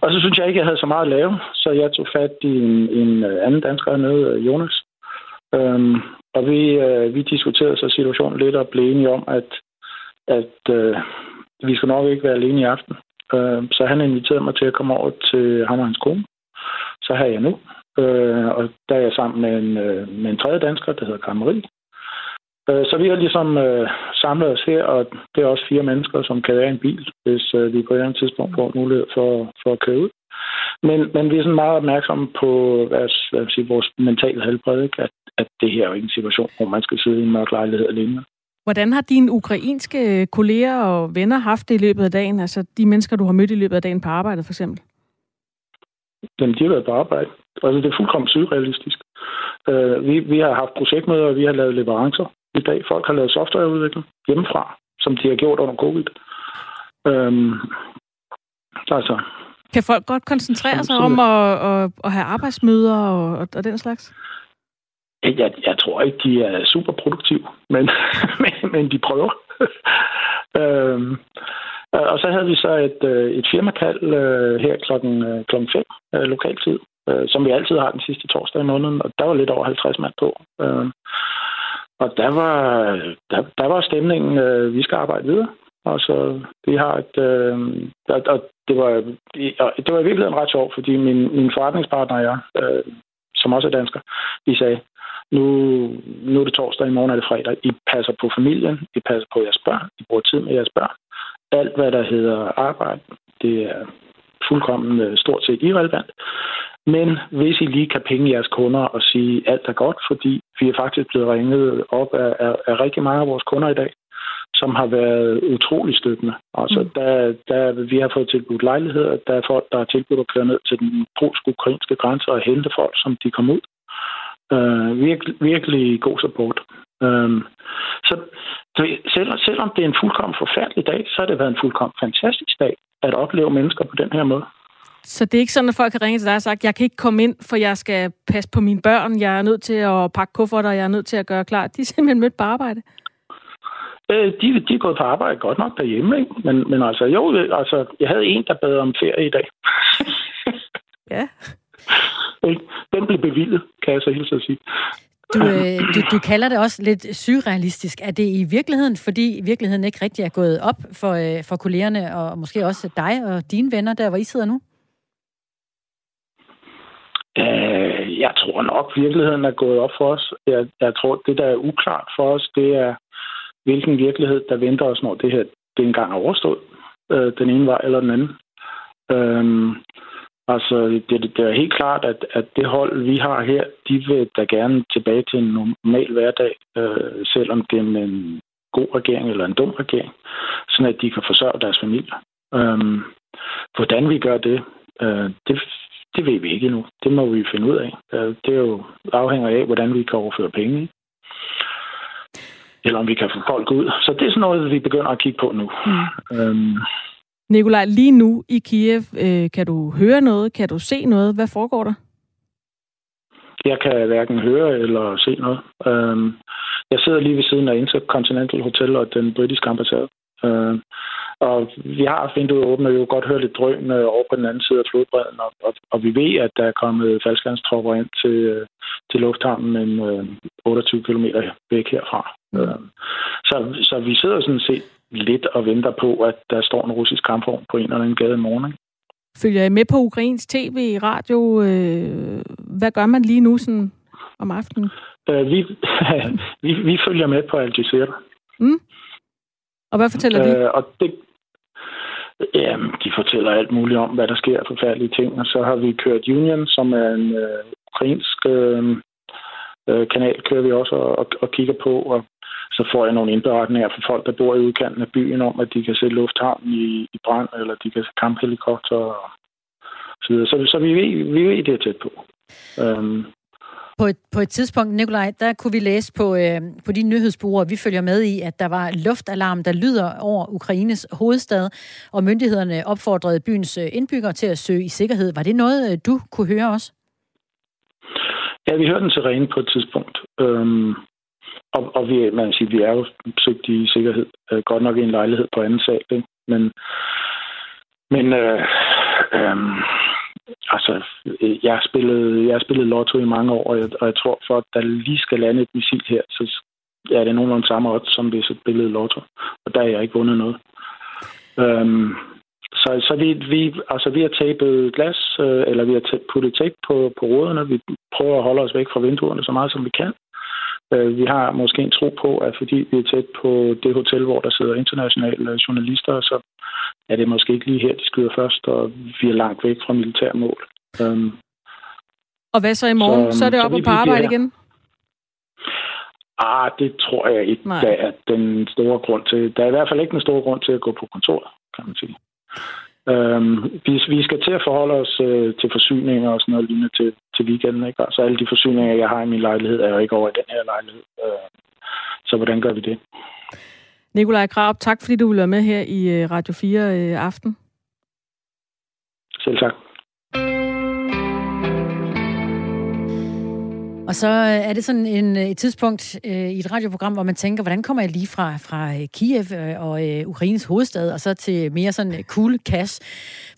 Og så synes jeg ikke, jeg havde så meget at lave, så jeg tog fat i en, en øh, anden dansker hernede, øh, Jonas. Øhm, og vi, øh, vi diskuterede så situationen lidt og blev enige om, at, at øh, vi skulle nok ikke være alene i aften. Øh, så han inviterede mig til at komme over til ham og hans kone. Så har jeg nu. Øh, og der er jeg sammen med en, øh, med en tredje dansker, der hedder Karen Marie. Øh, så vi har ligesom øh, samlet os her, og det er også fire mennesker, som kan være en bil, hvis øh, vi på et eller andet tidspunkt får mulighed for, for at køre ud. Men, men vi er sådan meget opmærksomme på hvad, hvad vil sige, vores mentale helbred, ikke? At, at det her er jo ikke en situation, hvor man skal sidde i en mørk lejlighed alene. Hvordan har dine ukrainske kolleger og venner haft det i løbet af dagen? Altså de mennesker, du har mødt i løbet af dagen på arbejdet, for eksempel? Jamen, de har været på arbejde. Altså, det er fuldkommen surrealistisk. Uh, vi, vi har haft projektmøder, og vi har lavet leverancer i dag. Folk har lavet softwareudvikling hjemmefra, som de har gjort under covid. Um, altså, Kan folk godt koncentrere sig om at, at, at have arbejdsmøder og, og, og den slags? jeg, jeg tror ikke, de er super produktive, men, <laughs> men, men de prøver. um, <laughs> og så havde vi så et, øh, et firmakald uh, her klokken, uh, klokken 5 uh, lokaltid, uh, som vi altid har den sidste torsdag i måneden, og der var lidt over 50 mand på. Uh, og der var, der, der var stemningen, øh, vi skal arbejde videre. Og så vi har et... Øh, og, og det, var, det var i virkeligheden ret sjovt, fordi min, min forretningspartner og jeg, øh, som også er dansker, vi sagde, nu, nu er det torsdag, i morgen er det fredag. I passer på familien, I passer på jeres børn, I bruger tid med jeres børn. Alt, hvad der hedder arbejde, det er fuldkommen øh, stort set irrelevant. Men hvis I lige kan penge jeres kunder og sige, alt er godt, fordi vi er faktisk blevet ringet op af, af, af rigtig mange af vores kunder i dag, som har været utrolig støttende. Altså, mm. der, der, vi har fået tilbudt lejligheder, der er folk, der har tilbudt at køre ned til den polsk-ukrainske grænse og hente folk, som de kom ud. Uh, virkelig, virkelig god support. Um, så selv, selvom det er en fuldkommen forfærdelig dag, så har det været en fuldkommen fantastisk dag at opleve mennesker på den her måde. Så det er ikke sådan, at folk kan ringe til dig og sagt, jeg kan ikke komme ind, for jeg skal passe på mine børn, jeg er nødt til at pakke kufferter, jeg er nødt til at gøre klar. De er simpelthen mødt på arbejde. Øh, de, de er gået på arbejde godt nok derhjemme, ikke? Men, men altså, jo, altså, jeg havde en, der bad om ferie i dag. ja. <laughs> Den blev bevillet, kan jeg så hilse at sige. Du, øh, du, du kalder det også lidt surrealistisk. Er det i virkeligheden, fordi virkeligheden ikke rigtig er gået op for, øh, for kollegerne, og måske også dig og dine venner, der hvor I sidder nu? Øh, jeg tror nok, virkeligheden er gået op for os. Jeg, jeg tror, det, der er uklart for os, det er, hvilken virkelighed, der venter os, når det her det engang er overstået, øh, den ene vej eller den anden. Øhm, altså, det, det er helt klart, at, at det hold, vi har her, de vil da gerne tilbage til en normal hverdag, øh, selvom det er med en god regering eller en dum regering, sådan at de kan forsørge deres familie. Øhm, hvordan vi gør det, øh, det, det ved vi ikke endnu. Det må vi finde ud af. Øh, det er jo afhænger af, hvordan vi kan overføre penge. Eller om vi kan få folk ud. Så det er sådan noget, vi begynder at kigge på nu. Mm. Øhm, Nikolaj, lige nu i Kiev, øh, kan du høre noget? Kan du se noget? Hvad foregår der? Jeg kan hverken høre eller se noget. Øhm, jeg sidder lige ved siden af Intercontinental Hotel og den britiske ambassade. Øhm, og vi har vinduet åbent, og vi kan godt høre lidt drøn øh, over på den anden side af flodbredden, og, og, og vi ved, at der er kommet faldskærmstropper ind til, øh, til lufthavnen, men øh, 28 km væk herfra. Mm. Øh, så, så vi sidder sådan set lidt og venter på, at der står en russisk kampvogn på en eller anden gade i morgen. Ikke? Følger I med på Ukrains tv, radio? Øh, hvad gør man lige nu sådan om aftenen? Øh, vi, <laughs> vi, vi følger med på Al Jazeera. Mm. Og hvad fortæller de? Øh, og det, Jamen, de fortæller alt muligt om, hvad der sker forfærdelige ting. Og så har vi kørt Union, som er en øh, ukrainsk øh, kanal, kører vi også og, og kigger på. Og så får jeg nogle indberetninger fra folk, der bor i udkanten af byen, om at de kan se lufthavnen i, i brand, eller de kan se kamphelikopter og så videre. Så, så vi, ved, vi ved, det er tæt på. Um, på et, på et tidspunkt, Nikolaj, der kunne vi læse på, øh, på de nyhedsbureauer, vi følger med i, at der var luftalarm, der lyder over Ukraines hovedstad, og myndighederne opfordrede byens øh, indbyggere til at søge i sikkerhed. Var det noget, øh, du kunne høre også? Ja, vi hørte den rene på et tidspunkt. Øhm, og, og vi, man siger, vi er jo søgt i sikkerhed. Øh, godt nok i en lejlighed på anden sal, ikke? men men øh, øhm, altså, øh, altså, jeg har, spillet, jeg har spillet lotto i mange år, og jeg, og jeg tror, for at der lige skal lande et missil her, så er det nogenlunde samme odds, som hvis jeg spillede lotto. Og der har jeg ikke vundet noget. Øhm, så, så vi, vi, altså, vi har tapet glas, øh, eller vi har puttet tape på, på ruderne. Vi prøver at holde os væk fra vinduerne så meget, som vi kan. Øh, vi har måske en tro på, at fordi vi er tæt på det hotel, hvor der sidder internationale journalister, så er det måske ikke lige her, de skyder først, og vi er langt væk fra militærmål. Um, og hvad så i morgen? Så, så er det op og på arbejde igen? Ah, det tror jeg ikke, Nej. der er den store grund til. Der er i hvert fald ikke den store grund til at gå på kontor, kan man sige. Øhm, vi, vi skal til at forholde os øh, til forsyninger og sådan noget lignende til, til weekenden. Ikke? Altså alle de forsyninger, jeg har i min lejlighed, er jo ikke over i den her lejlighed. Øh, så hvordan gør vi det? Nikolaj Krab, tak fordi du vil være med her i øh, Radio 4 øh, aften. Selv tak. Og så øh, er det sådan en, øh, et tidspunkt øh, i et radioprogram, hvor man tænker, hvordan kommer jeg lige fra, fra øh, Kiev og øh, Ukraines hovedstad, og så til mere sådan cool cash.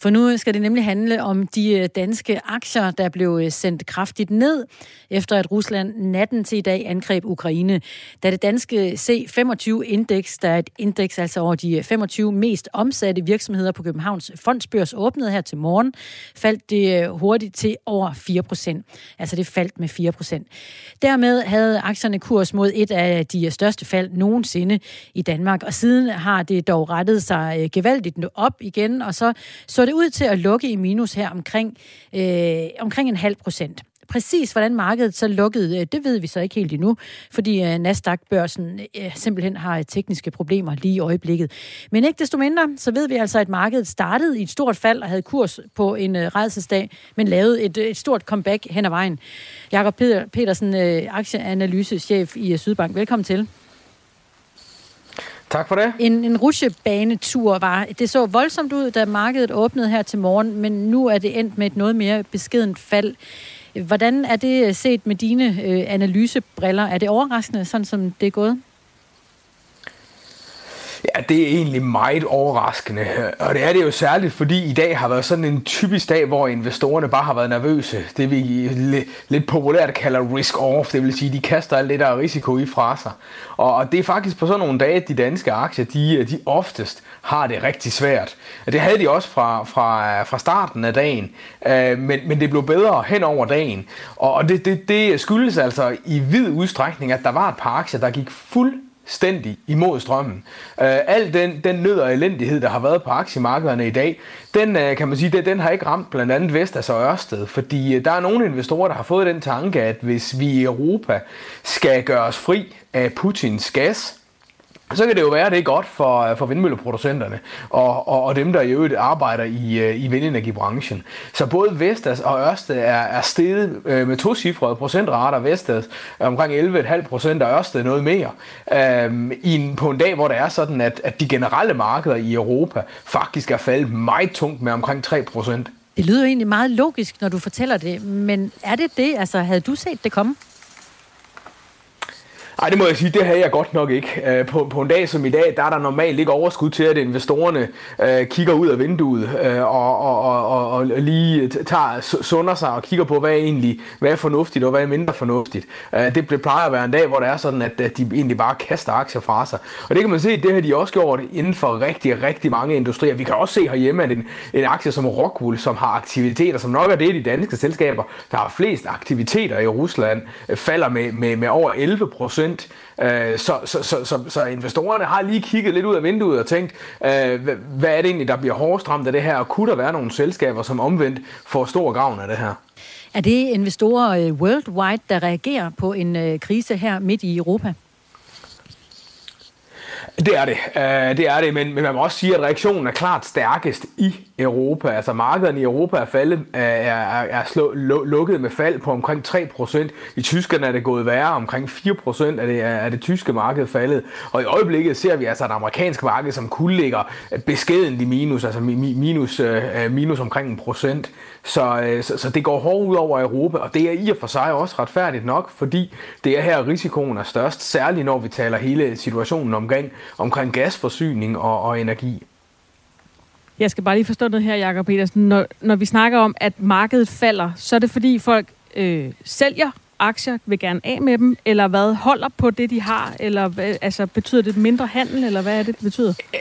For nu skal det nemlig handle om de danske aktier, der blev sendt kraftigt ned, efter at Rusland natten til i dag angreb Ukraine. Da det danske C25-indeks, der er et indeks altså over de 25 mest omsatte virksomheder på Københavns fondsbørs, åbnede her til morgen, faldt det hurtigt til over 4 procent. Altså det faldt med 4 procent procent. Dermed havde aktierne kurs mod et af de største fald nogensinde i Danmark, og siden har det dog rettet sig øh, gevaldigt op igen, og så så det ud til at lukke i minus her omkring, øh, omkring en halv procent. Præcis hvordan markedet så lukkede, øh, det ved vi så ikke helt endnu, fordi øh, Nasdaq-børsen øh, simpelthen har tekniske problemer lige i øjeblikket. Men ikke desto mindre, så ved vi altså, at markedet startede i et stort fald og havde kurs på en redselsdag, men lavede et, et stort comeback hen ad vejen. Jakob Peter, Petersen, aktieanalysechef i Sydbank. Velkommen til. Tak for det. En, en rusjebanetur var, det så voldsomt ud, da markedet åbnede her til morgen, men nu er det endt med et noget mere beskedent fald. Hvordan er det øh, set med dine øh, analysebriller? Er det overraskende, sådan som det er gået? Ja, det er egentlig meget overraskende, og det er det jo særligt, fordi i dag har været sådan en typisk dag, hvor investorerne bare har været nervøse. Det vi lidt populært kalder risk-off, det vil sige, de kaster alt det der risiko i fra sig. Og det er faktisk på sådan nogle dage, at de danske aktier, de, de oftest har det rigtig svært. Det havde de også fra, fra, fra starten af dagen, øh, men, men det blev bedre hen over dagen. Og det, det, det skyldes altså i vid udstrækning, at der var et par aktier, der gik fuld stændig imod strømmen. Øh, al den, den nød og elendighed, der har været på aktiemarkederne i dag, den øh, kan man sige, den, den har ikke ramt blandt andet Vestas og Ørsted, fordi øh, der er nogle investorer, der har fået den tanke, at hvis vi i Europa skal gøre os fri af Putins gas, så kan det jo være, at det er godt for, øh, for vindmølleproducenterne og, og, og dem, der i øvrigt arbejder i, øh, i vindenergibranchen. Så både Vestas og Ørsted er, er steget øh, med to cifrede procentrater. Vestas er omkring 11,5 procent, og Ørsted noget mere. Øhm, i en, på en dag, hvor det er sådan, at, at de generelle markeder i Europa faktisk er faldet meget tungt med omkring 3 procent. Det lyder jo egentlig meget logisk, når du fortæller det, men er det det? Altså, havde du set det komme? Nej, det må jeg sige, det havde jeg godt nok ikke. Øh, på, på en dag som i dag, der er der normalt ikke overskud til, at investorerne øh, kigger ud af vinduet øh, og, og, og, og lige tager, sunder sig og kigger på, hvad er egentlig hvad er fornuftigt og hvad er mindre fornuftigt. Øh, det plejer at være en dag, hvor det er sådan, at, at de egentlig bare kaster aktier fra sig. Og det kan man se, det har de også gjort inden for rigtig, rigtig mange industrier. Vi kan også se herhjemme, at en, en aktie som Rockwool, som har aktiviteter, som nok er det de danske selskaber, der har flest aktiviteter i Rusland, øh, falder med, med, med over 11 procent procent. Øh, så, så, så, så, så investorerne har lige kigget lidt ud af vinduet og tænkt, øh, hvad er det egentlig, der bliver hårdest ramt af det her, og kunne der være nogle selskaber, som omvendt får stor gavn af det her? Er det investorer øh, worldwide, der reagerer på en krise her midt i Europa? Det er det. Uh, det er det, men man må også sige, at reaktionen er klart stærkest i Europa. Altså markederne i Europa er, faldet, er, er, er slå, lukket med fald på omkring 3%. I Tyskland er det gået værre, omkring 4% af det, er det tyske marked faldet. Og i øjeblikket ser vi altså et amerikansk marked, som kun ligger øh, beskedent i minus, altså minus, øh, øh, minus omkring en procent. Så, så, så det går hårdt ud over Europa, og det er i og for sig også retfærdigt nok, fordi det er her risikoen er størst, særligt når vi taler hele situationen omkring omkring gasforsyning og, og energi. Jeg skal bare lige forstå noget her, Jakob Petersen. Når, når vi snakker om, at markedet falder, så er det fordi folk øh, sælger aktier, vil gerne af med dem, eller hvad holder på det, de har, eller altså, betyder det mindre handel, eller hvad er det, det betyder? Øh,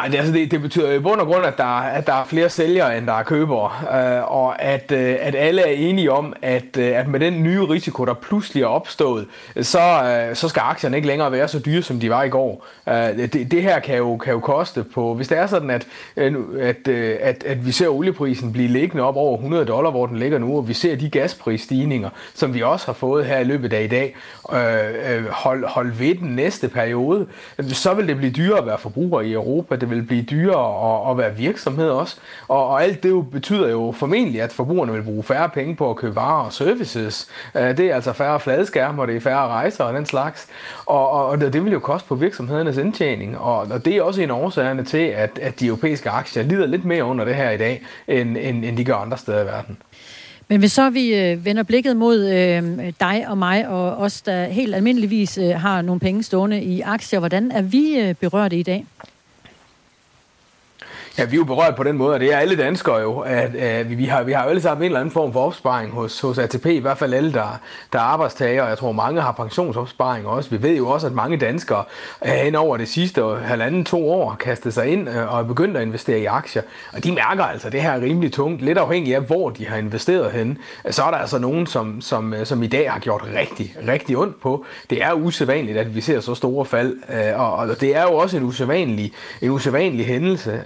ej, det, altså det, det betyder i bund og grund, at der, at der er flere sælgere, end der er købere, øh, og at, øh, at alle er enige om, at, øh, at med den nye risiko, der pludselig er opstået, så, øh, så skal aktierne ikke længere være så dyre, som de var i går. Øh, det, det her kan jo, kan jo koste på, hvis det er sådan, at, øh, at, øh, at, at vi ser olieprisen blive liggende op over 100 dollar, hvor den ligger nu, og vi ser de gasprisstigninger, som vi også har fået her i løbet af i dag, øh, øh hold, hold ved den næste periode, så vil det blive dyrere at være forbruger i Europa, det vil blive dyrere at, at være virksomhed også. Og, og alt det jo betyder jo formentlig, at forbrugerne vil bruge færre penge på at købe varer og services. Øh, det er altså færre fladskærme, og det er færre rejser og den slags. Og, og, og det vil jo koste på virksomhedernes indtjening. Og, og det er også en af årsagerne til, at, at de europæiske aktier lider lidt mere under det her i dag, end, end, end de gør andre steder i verden. Men hvis så vi øh, vender blikket mod øh, dig og mig, og os, der helt almindeligvis øh, har nogle penge stående i aktier, hvordan er vi øh, berørte i dag? Ja, vi er jo berørt på den måde, og det er alle danskere jo, at, at vi, har, vi har jo alle sammen en eller anden form for opsparing hos, hos ATP, i hvert fald alle, der, der er arbejdstager, og jeg tror mange har pensionsopsparing også. Vi ved jo også, at mange danskere øh, hen over det sidste halvanden, to år kastet sig ind øh, og er begyndt at investere i aktier, og de mærker altså det her er rimelig tungt, lidt afhængig af, hvor de har investeret hen. Så er der altså nogen, som, som, øh, som i dag har gjort rigtig, rigtig ondt på. Det er usædvanligt, at vi ser så store fald, og, og det er jo også en usædvanlig, en usædvanlig hændelse,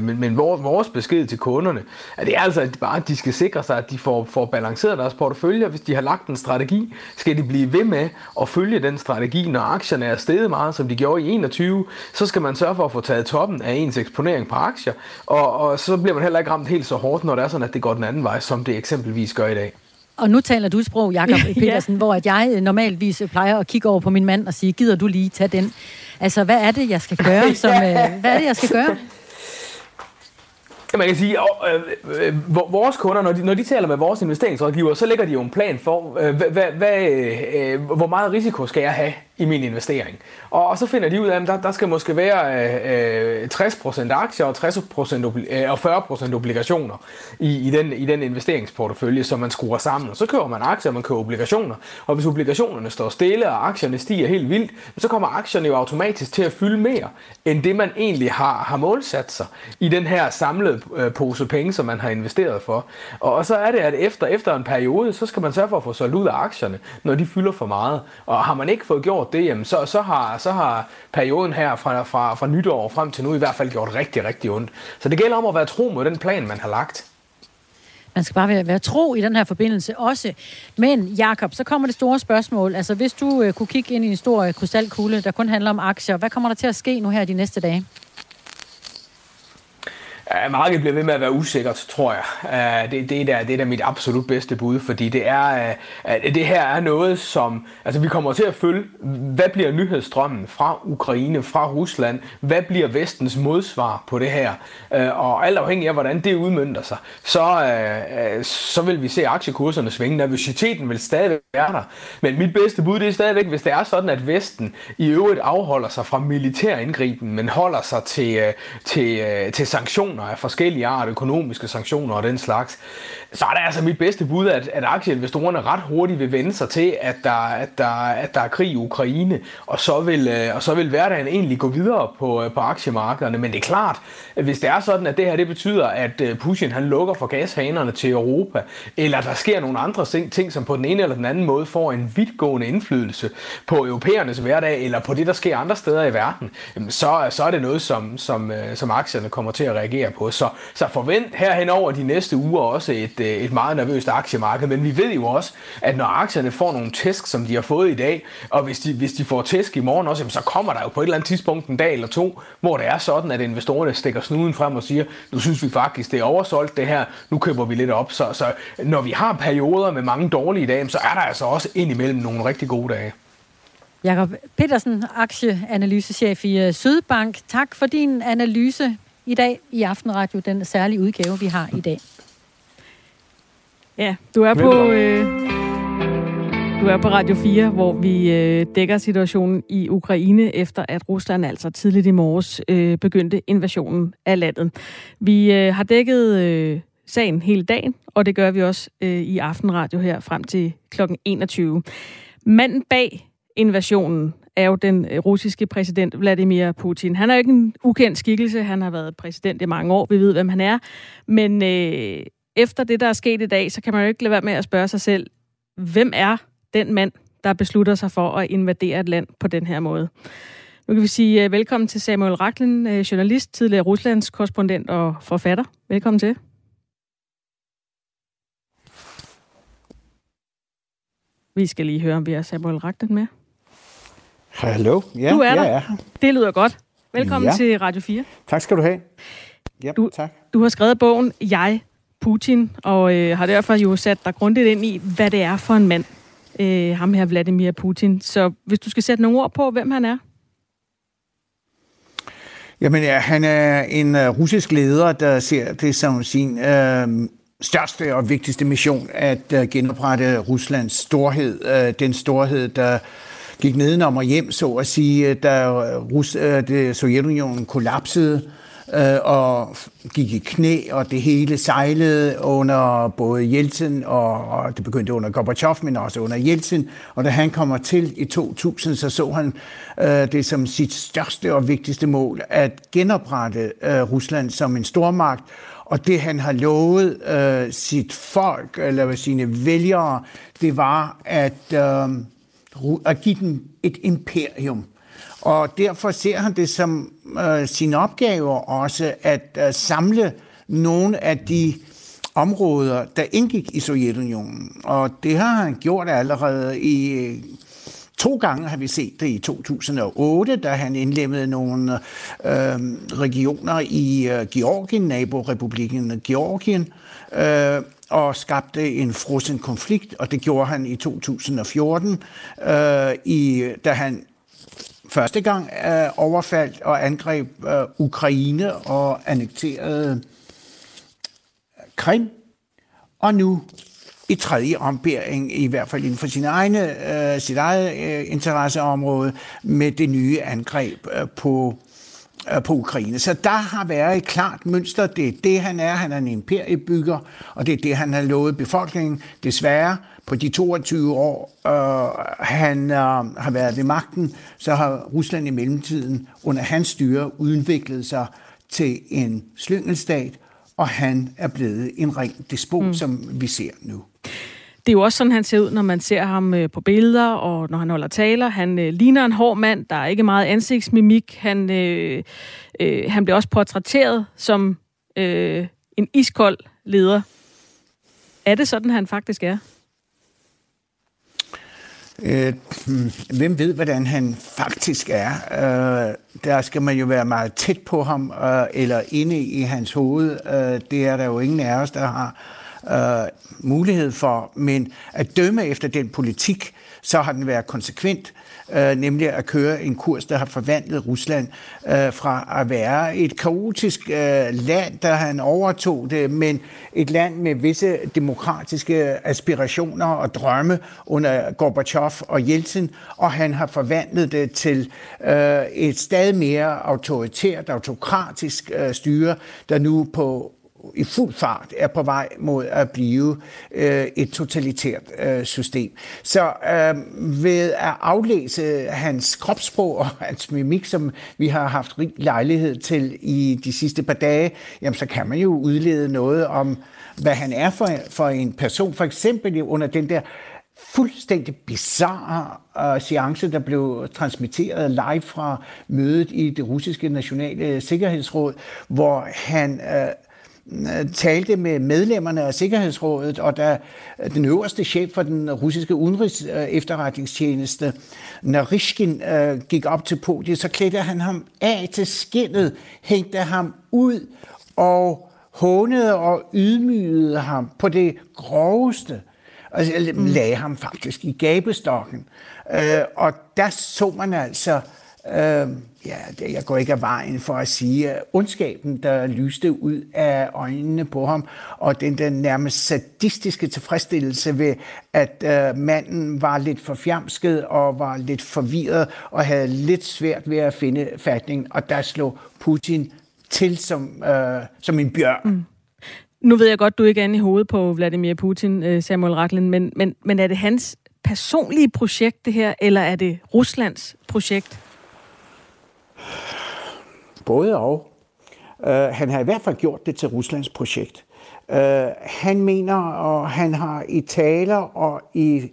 men, men vores besked til kunderne, at det er altså at bare, at de skal sikre sig, at de får, får balanceret deres portefølje. Hvis de har lagt en strategi, skal de blive ved med at følge den strategi. Når aktierne er steget meget, som de gjorde i 21, så skal man sørge for at få taget toppen af ens eksponering på aktier, og, og så bliver man heller ikke ramt helt så hårdt, når det er sådan, at det går den anden vej, som det eksempelvis gør i dag. Og nu taler du sprog, Jakob Petersen, <laughs> ja. hvor at jeg normalvis plejer at kigge over på min mand og sige, gider du lige tage den? Altså, hvad er det, jeg skal gøre? <laughs> Som, øh, hvad er det, jeg skal gøre? Man kan sige, at øh, øh, vores kunder, når de, når de taler med vores investeringsrådgiver, så lægger de jo en plan for, øh, hvad, hvad, øh, hvor meget risiko skal jeg have? I min investering. Og, og så finder de ud af, at der, der skal måske være øh, øh 60% aktier og, 60% øh, og 40% obligationer i, i, den, i den investeringsportefølje, som man skruer sammen. Og så køber man aktier, og man køber obligationer. Og hvis obligationerne står stille, og aktierne stiger helt vildt, så kommer aktierne jo automatisk til at fylde mere, end det man egentlig har, har målsat sig i den her samlede øh, pose penge, som man har investeret for. Og, og så er det, at efter, efter en periode, så skal man sørge for at få solgt ud af aktierne, når de fylder for meget. Og har man ikke fået gjort gjort det, jamen, så, så, har, så har perioden her fra, fra, fra nytår frem til nu i hvert fald gjort rigtig, rigtig ondt. Så det gælder om at være tro mod den plan, man har lagt. Man skal bare være, være tro i den her forbindelse også. Men Jakob, så kommer det store spørgsmål. Altså hvis du øh, kunne kigge ind i en stor øh, krystalkugle, der kun handler om aktier, hvad kommer der til at ske nu her de næste dage? Ja, markedet bliver ved med at være usikkert, tror jeg. Øh, det, det, er det er der mit absolut bedste bud, fordi det, er, øh, det her er noget, som... Altså, vi kommer til at følge, hvad bliver nyhedsstrømmen fra Ukraine, fra Rusland? Hvad bliver vestens modsvar på det her? Øh, og alt afhængig af, hvordan det udmyndter sig, så, så vil vi se aktiekurserne svinge. Nervositeten vil stadigvæk være der. Men mit bedste bud, det er stadigvæk, hvis det er sådan, at Vesten i øvrigt afholder sig fra militær indgriben, men holder sig til, til, til sanktioner sanktioner af forskellige art, økonomiske sanktioner og den slags, så er det altså mit bedste bud, at, at aktieinvestorerne ret hurtigt vil vende sig til, at der, at der, at der er krig i Ukraine, og så, vil, øh, og så vil hverdagen egentlig gå videre på, øh, på aktiemarkederne. Men det er klart, at hvis det er sådan, at det her det betyder, at øh, Putin han lukker for gashanerne til Europa, eller der sker nogle andre ting, ting, som på den ene eller den anden måde får en vidtgående indflydelse på europæernes hverdag, eller på det, der sker andre steder i verden, så, så er det noget, som, som, som aktierne kommer til at reagere på. Så, så forvent herhen over de næste uger også et, øh, et, meget nervøst aktiemarked, men vi ved jo også, at når aktierne får nogle tæsk, som de har fået i dag, og hvis de, hvis de får tæsk i morgen også, så kommer der jo på et eller andet tidspunkt en dag eller to, hvor det er sådan, at investorerne stikker snuden frem og siger, nu synes vi faktisk, det er oversolgt det her, nu køber vi lidt op. Så, så når vi har perioder med mange dårlige dage, så er der altså også indimellem nogle rigtig gode dage. Jakob Petersen, aktieanalysechef i øh, Sydbank. Tak for din analyse i dag i Aftenradio, den særlige udgave, vi har i dag. Ja, du er på... Øh, du er på Radio 4, hvor vi øh, dækker situationen i Ukraine, efter at Rusland altså tidligt i morges øh, begyndte invasionen af landet. Vi øh, har dækket øh, sagen hele dagen, og det gør vi også øh, i Aftenradio her frem til kl. 21. Manden bag invasionen er jo den øh, russiske præsident Vladimir Putin. Han er jo ikke en ukendt skikkelse. Han har været præsident i mange år. Vi ved, hvem han er. Men øh, efter det, der er sket i dag, så kan man jo ikke lade være med at spørge sig selv, hvem er den mand, der beslutter sig for at invadere et land på den her måde? Nu kan vi sige uh, velkommen til Samuel Raklin, uh, øh, journalist, tidligere Ruslands korrespondent og forfatter. Velkommen til. Vi skal lige høre, om vi har Samuel Raklin med. Hallo. Ja, du er der. Ja. Det lyder godt. Velkommen ja. til Radio 4. Tak skal du have. Ja, du, tak. Du har skrevet bogen Jeg Putin, og øh, har derfor jo sat dig grundigt ind i, hvad det er for en mand, øh, ham her Vladimir Putin. Så hvis du skal sætte nogle ord på, hvem han er? Jamen ja, han er en uh, russisk leder, der ser det som sin uh, største og vigtigste mission at uh, genoprette Ruslands storhed. Uh, den storhed, der gik nedenom og hjem, så at sige, øh, da øh, Rus, øh, det, Sovjetunionen kollapsede øh, og gik i knæ, og det hele sejlede under både Jeltsin, og, og det begyndte under Gorbachev, men også under Jeltsin. Og da han kommer til i 2000, så så han øh, det som sit største og vigtigste mål, at genoprette øh, Rusland som en stormagt, og det han har lovet øh, sit folk, eller sine vælgere, det var at, øh, at give dem et imperium. Og derfor ser han det som øh, sin opgave også at øh, samle nogle af de områder, der indgik i Sovjetunionen. Og det har han gjort allerede i øh, To gange har vi set det i 2008, da han indlemmede nogle øh, regioner i øh, Georgien, naborepublikken Georgien, øh, og skabte en frossen konflikt, og det gjorde han i 2014, øh, i, da han første gang øh, overfaldt og angreb øh, Ukraine og annekterede øh, Krim, og nu i tredje ombæring, i hvert fald inden for sin egne, øh, sit eget øh, interesseområde, med det nye angreb øh, på, på Ukraine. Så der har været et klart mønster. Det er det, han er. Han er en imperiebygger, og det er det, han har lovet befolkningen. Desværre på de 22 år, øh, han øh, har været ved magten, så har Rusland i mellemtiden under hans styre udviklet sig til en slyngelstat, og han er blevet en ren despot, mm. som vi ser nu. Det er jo også sådan, han ser ud, når man ser ham øh, på billeder, og når han holder taler. Han øh, ligner en hård mand, der er ikke meget ansigtsmimik. Han, øh, øh, han bliver også portrætteret som øh, en iskold leder. Er det sådan, han faktisk er? Øh, hvem ved, hvordan han faktisk er? Øh, der skal man jo være meget tæt på ham, øh, eller inde i hans hoved. Øh, det er der jo ingen af os, der har øh, mulighed for. Men at dømme efter den politik, så har den været konsekvent øh, nemlig at køre en kurs, der har forvandlet Rusland øh, fra at være et kaotisk øh, land, der han overtog det, men et land med visse demokratiske aspirationer og drømme under Gorbachev og Yeltsin, og han har forvandlet det til øh, et stadig mere autoritært, autokratisk øh, styre, der nu på i fuld fart er på vej mod at blive øh, et totalitært øh, system. Så øh, ved at aflæse hans kropssprog og <laughs> hans mimik, som vi har haft rig lejlighed til i de sidste par dage, jamen så kan man jo udlede noget om, hvad han er for, for en person. For eksempel under den der fuldstændig bizarre uh, seance, der blev transmitteret live fra mødet i det russiske nationale sikkerhedsråd, hvor han uh, talte med medlemmerne af Sikkerhedsrådet, og da den øverste chef for den russiske udenrigs efterretningstjeneste, Narishkin, gik op til podiet, så klædte han ham af til skinnet, hængte ham ud og hånede og ydmygede ham på det groveste. Altså, mm. lagde ham faktisk i gabestokken. og der så man altså øh, ja, jeg går ikke af vejen for at sige, at ondskaben, der lyste ud af øjnene på ham, og den der nærmest sadistiske tilfredsstillelse ved, at øh, manden var lidt forfjamsket og var lidt forvirret og havde lidt svært ved at finde fatningen, og der slog Putin til som, øh, som en bjørn. Mm. Nu ved jeg godt, du ikke er inde i hovedet på Vladimir Putin, øh, Samuel Ratlen, men, men, men er det hans personlige projekt, det her, eller er det Ruslands projekt? Både og. Uh, han har i hvert fald gjort det til Ruslands projekt. Uh, han mener, og han har i taler og i,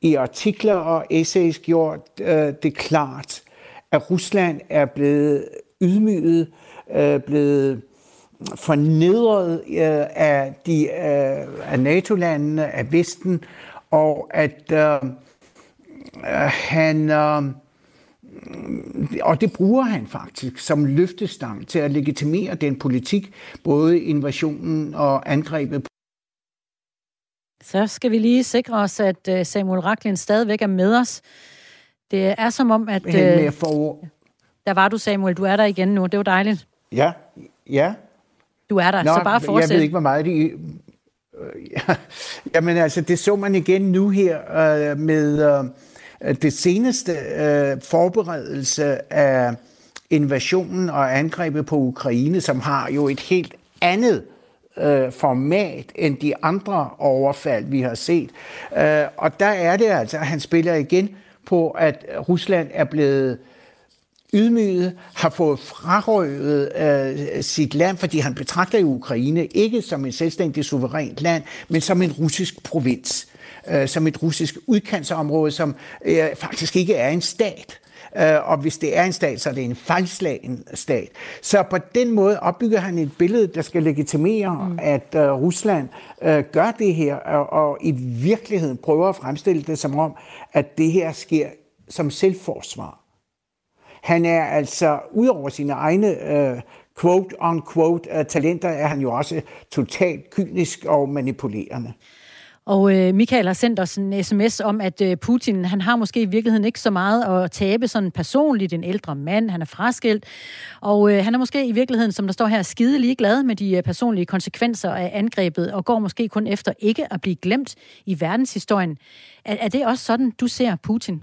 i artikler og essays gjort uh, det klart, at Rusland er blevet ydmyget, uh, blevet fornedret uh, af, de, uh, af NATO-landene, af Vesten, og at uh, han... Uh, og det bruger han faktisk som løftestang til at legitimere den politik, både invasionen og angrebet. Så skal vi lige sikre os, at øh, Samuel Raklin stadigvæk er med os. Det er som om, at... Øh, for... Der var du, Samuel. Du er der igen nu. Det var dejligt. Ja, ja. Du er der, Nå, så bare fortsæt. Jeg ved ikke, hvor meget de... <laughs> Jamen altså, det så man igen nu her øh, med... Øh, Øh, det seneste øh, forberedelse af invasionen og angrebet på Ukraine, som har jo et helt andet øh, format end de andre overfald, vi har set. Øh, og der er det altså, at han spiller igen på, at Rusland er blevet ydmyget, har fået frarøvet øh, sit land, fordi han betragter Ukraine ikke som et selvstændigt suverænt land, men som en russisk provins øh, som et russisk udkantsområde, som øh, faktisk ikke er en stat. Øh, og hvis det er en stat, så er det en fejlslagen stat. Så på den måde opbygger han et billede, der skal legitimere, mm. at øh, Rusland øh, gør det her, og, og i virkeligheden prøver at fremstille det som om, at det her sker som selvforsvar. Han er altså, ud over sine egne øh, quote-on-quote talenter, er han jo også totalt kynisk og manipulerende. Og øh, Michael har sendt os en sms om, at øh, Putin, han har måske i virkeligheden ikke så meget at tabe sådan personligt. En ældre mand, han er fraskilt. Og øh, han er måske i virkeligheden, som der står her, skide ligeglad med de øh, personlige konsekvenser af angrebet, og går måske kun efter ikke at blive glemt i verdenshistorien. Er, er det også sådan, du ser Putin?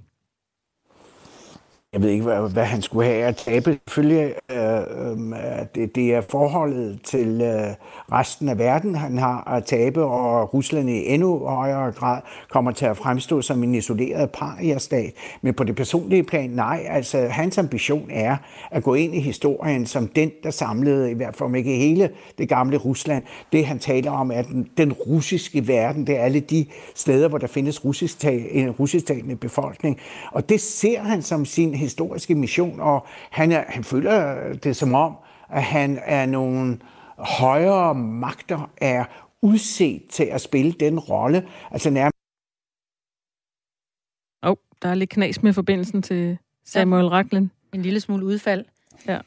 Jeg ved ikke, hvad, hvad han skulle have at tabe. Selvfølgelig, øh, øh, det, det er forholdet til øh, resten af verden, han har at tabe, og Rusland i endnu højere grad kommer til at fremstå som en isoleret paria-stat. Men på det personlige plan, nej. Altså, hans ambition er at gå ind i historien som den, der samlede, i hvert fald ikke hele det gamle Rusland. Det, han taler om, er den, den russiske verden. Det er alle de steder, hvor der findes russisk, en russisktalende befolkning. Og det ser han som sin historiske mission, og han, er, han føler det som om, at han er nogle højere magter er udset til at spille den rolle. Altså nærmest oh, der er lidt knas med forbindelsen til Samuel Racklin. En lille smule udfald. Ja.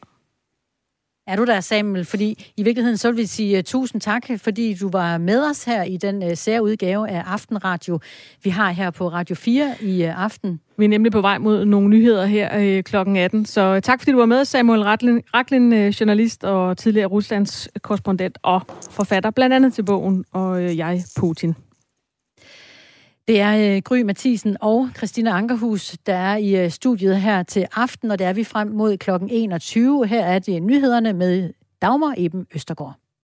Er du der, Samuel? Fordi i virkeligheden så vil vi sige uh, tusind tak, fordi du var med os her i den uh, særudgave af Aftenradio, vi har her på Radio 4 i uh, aften. Vi er nemlig på vej mod nogle nyheder her uh, klokken 18. Så tak fordi du var med, Samuel Racklin, Racklin uh, journalist og tidligere Ruslands korrespondent og forfatter, blandt andet til bogen og uh, jeg, Putin. Det er øh, Gry Mathisen og Christina Ankerhus, der er i øh, studiet her til aften, og det er vi frem mod kl. 21. Her er det nyhederne med Dagmar Eben Østergaard.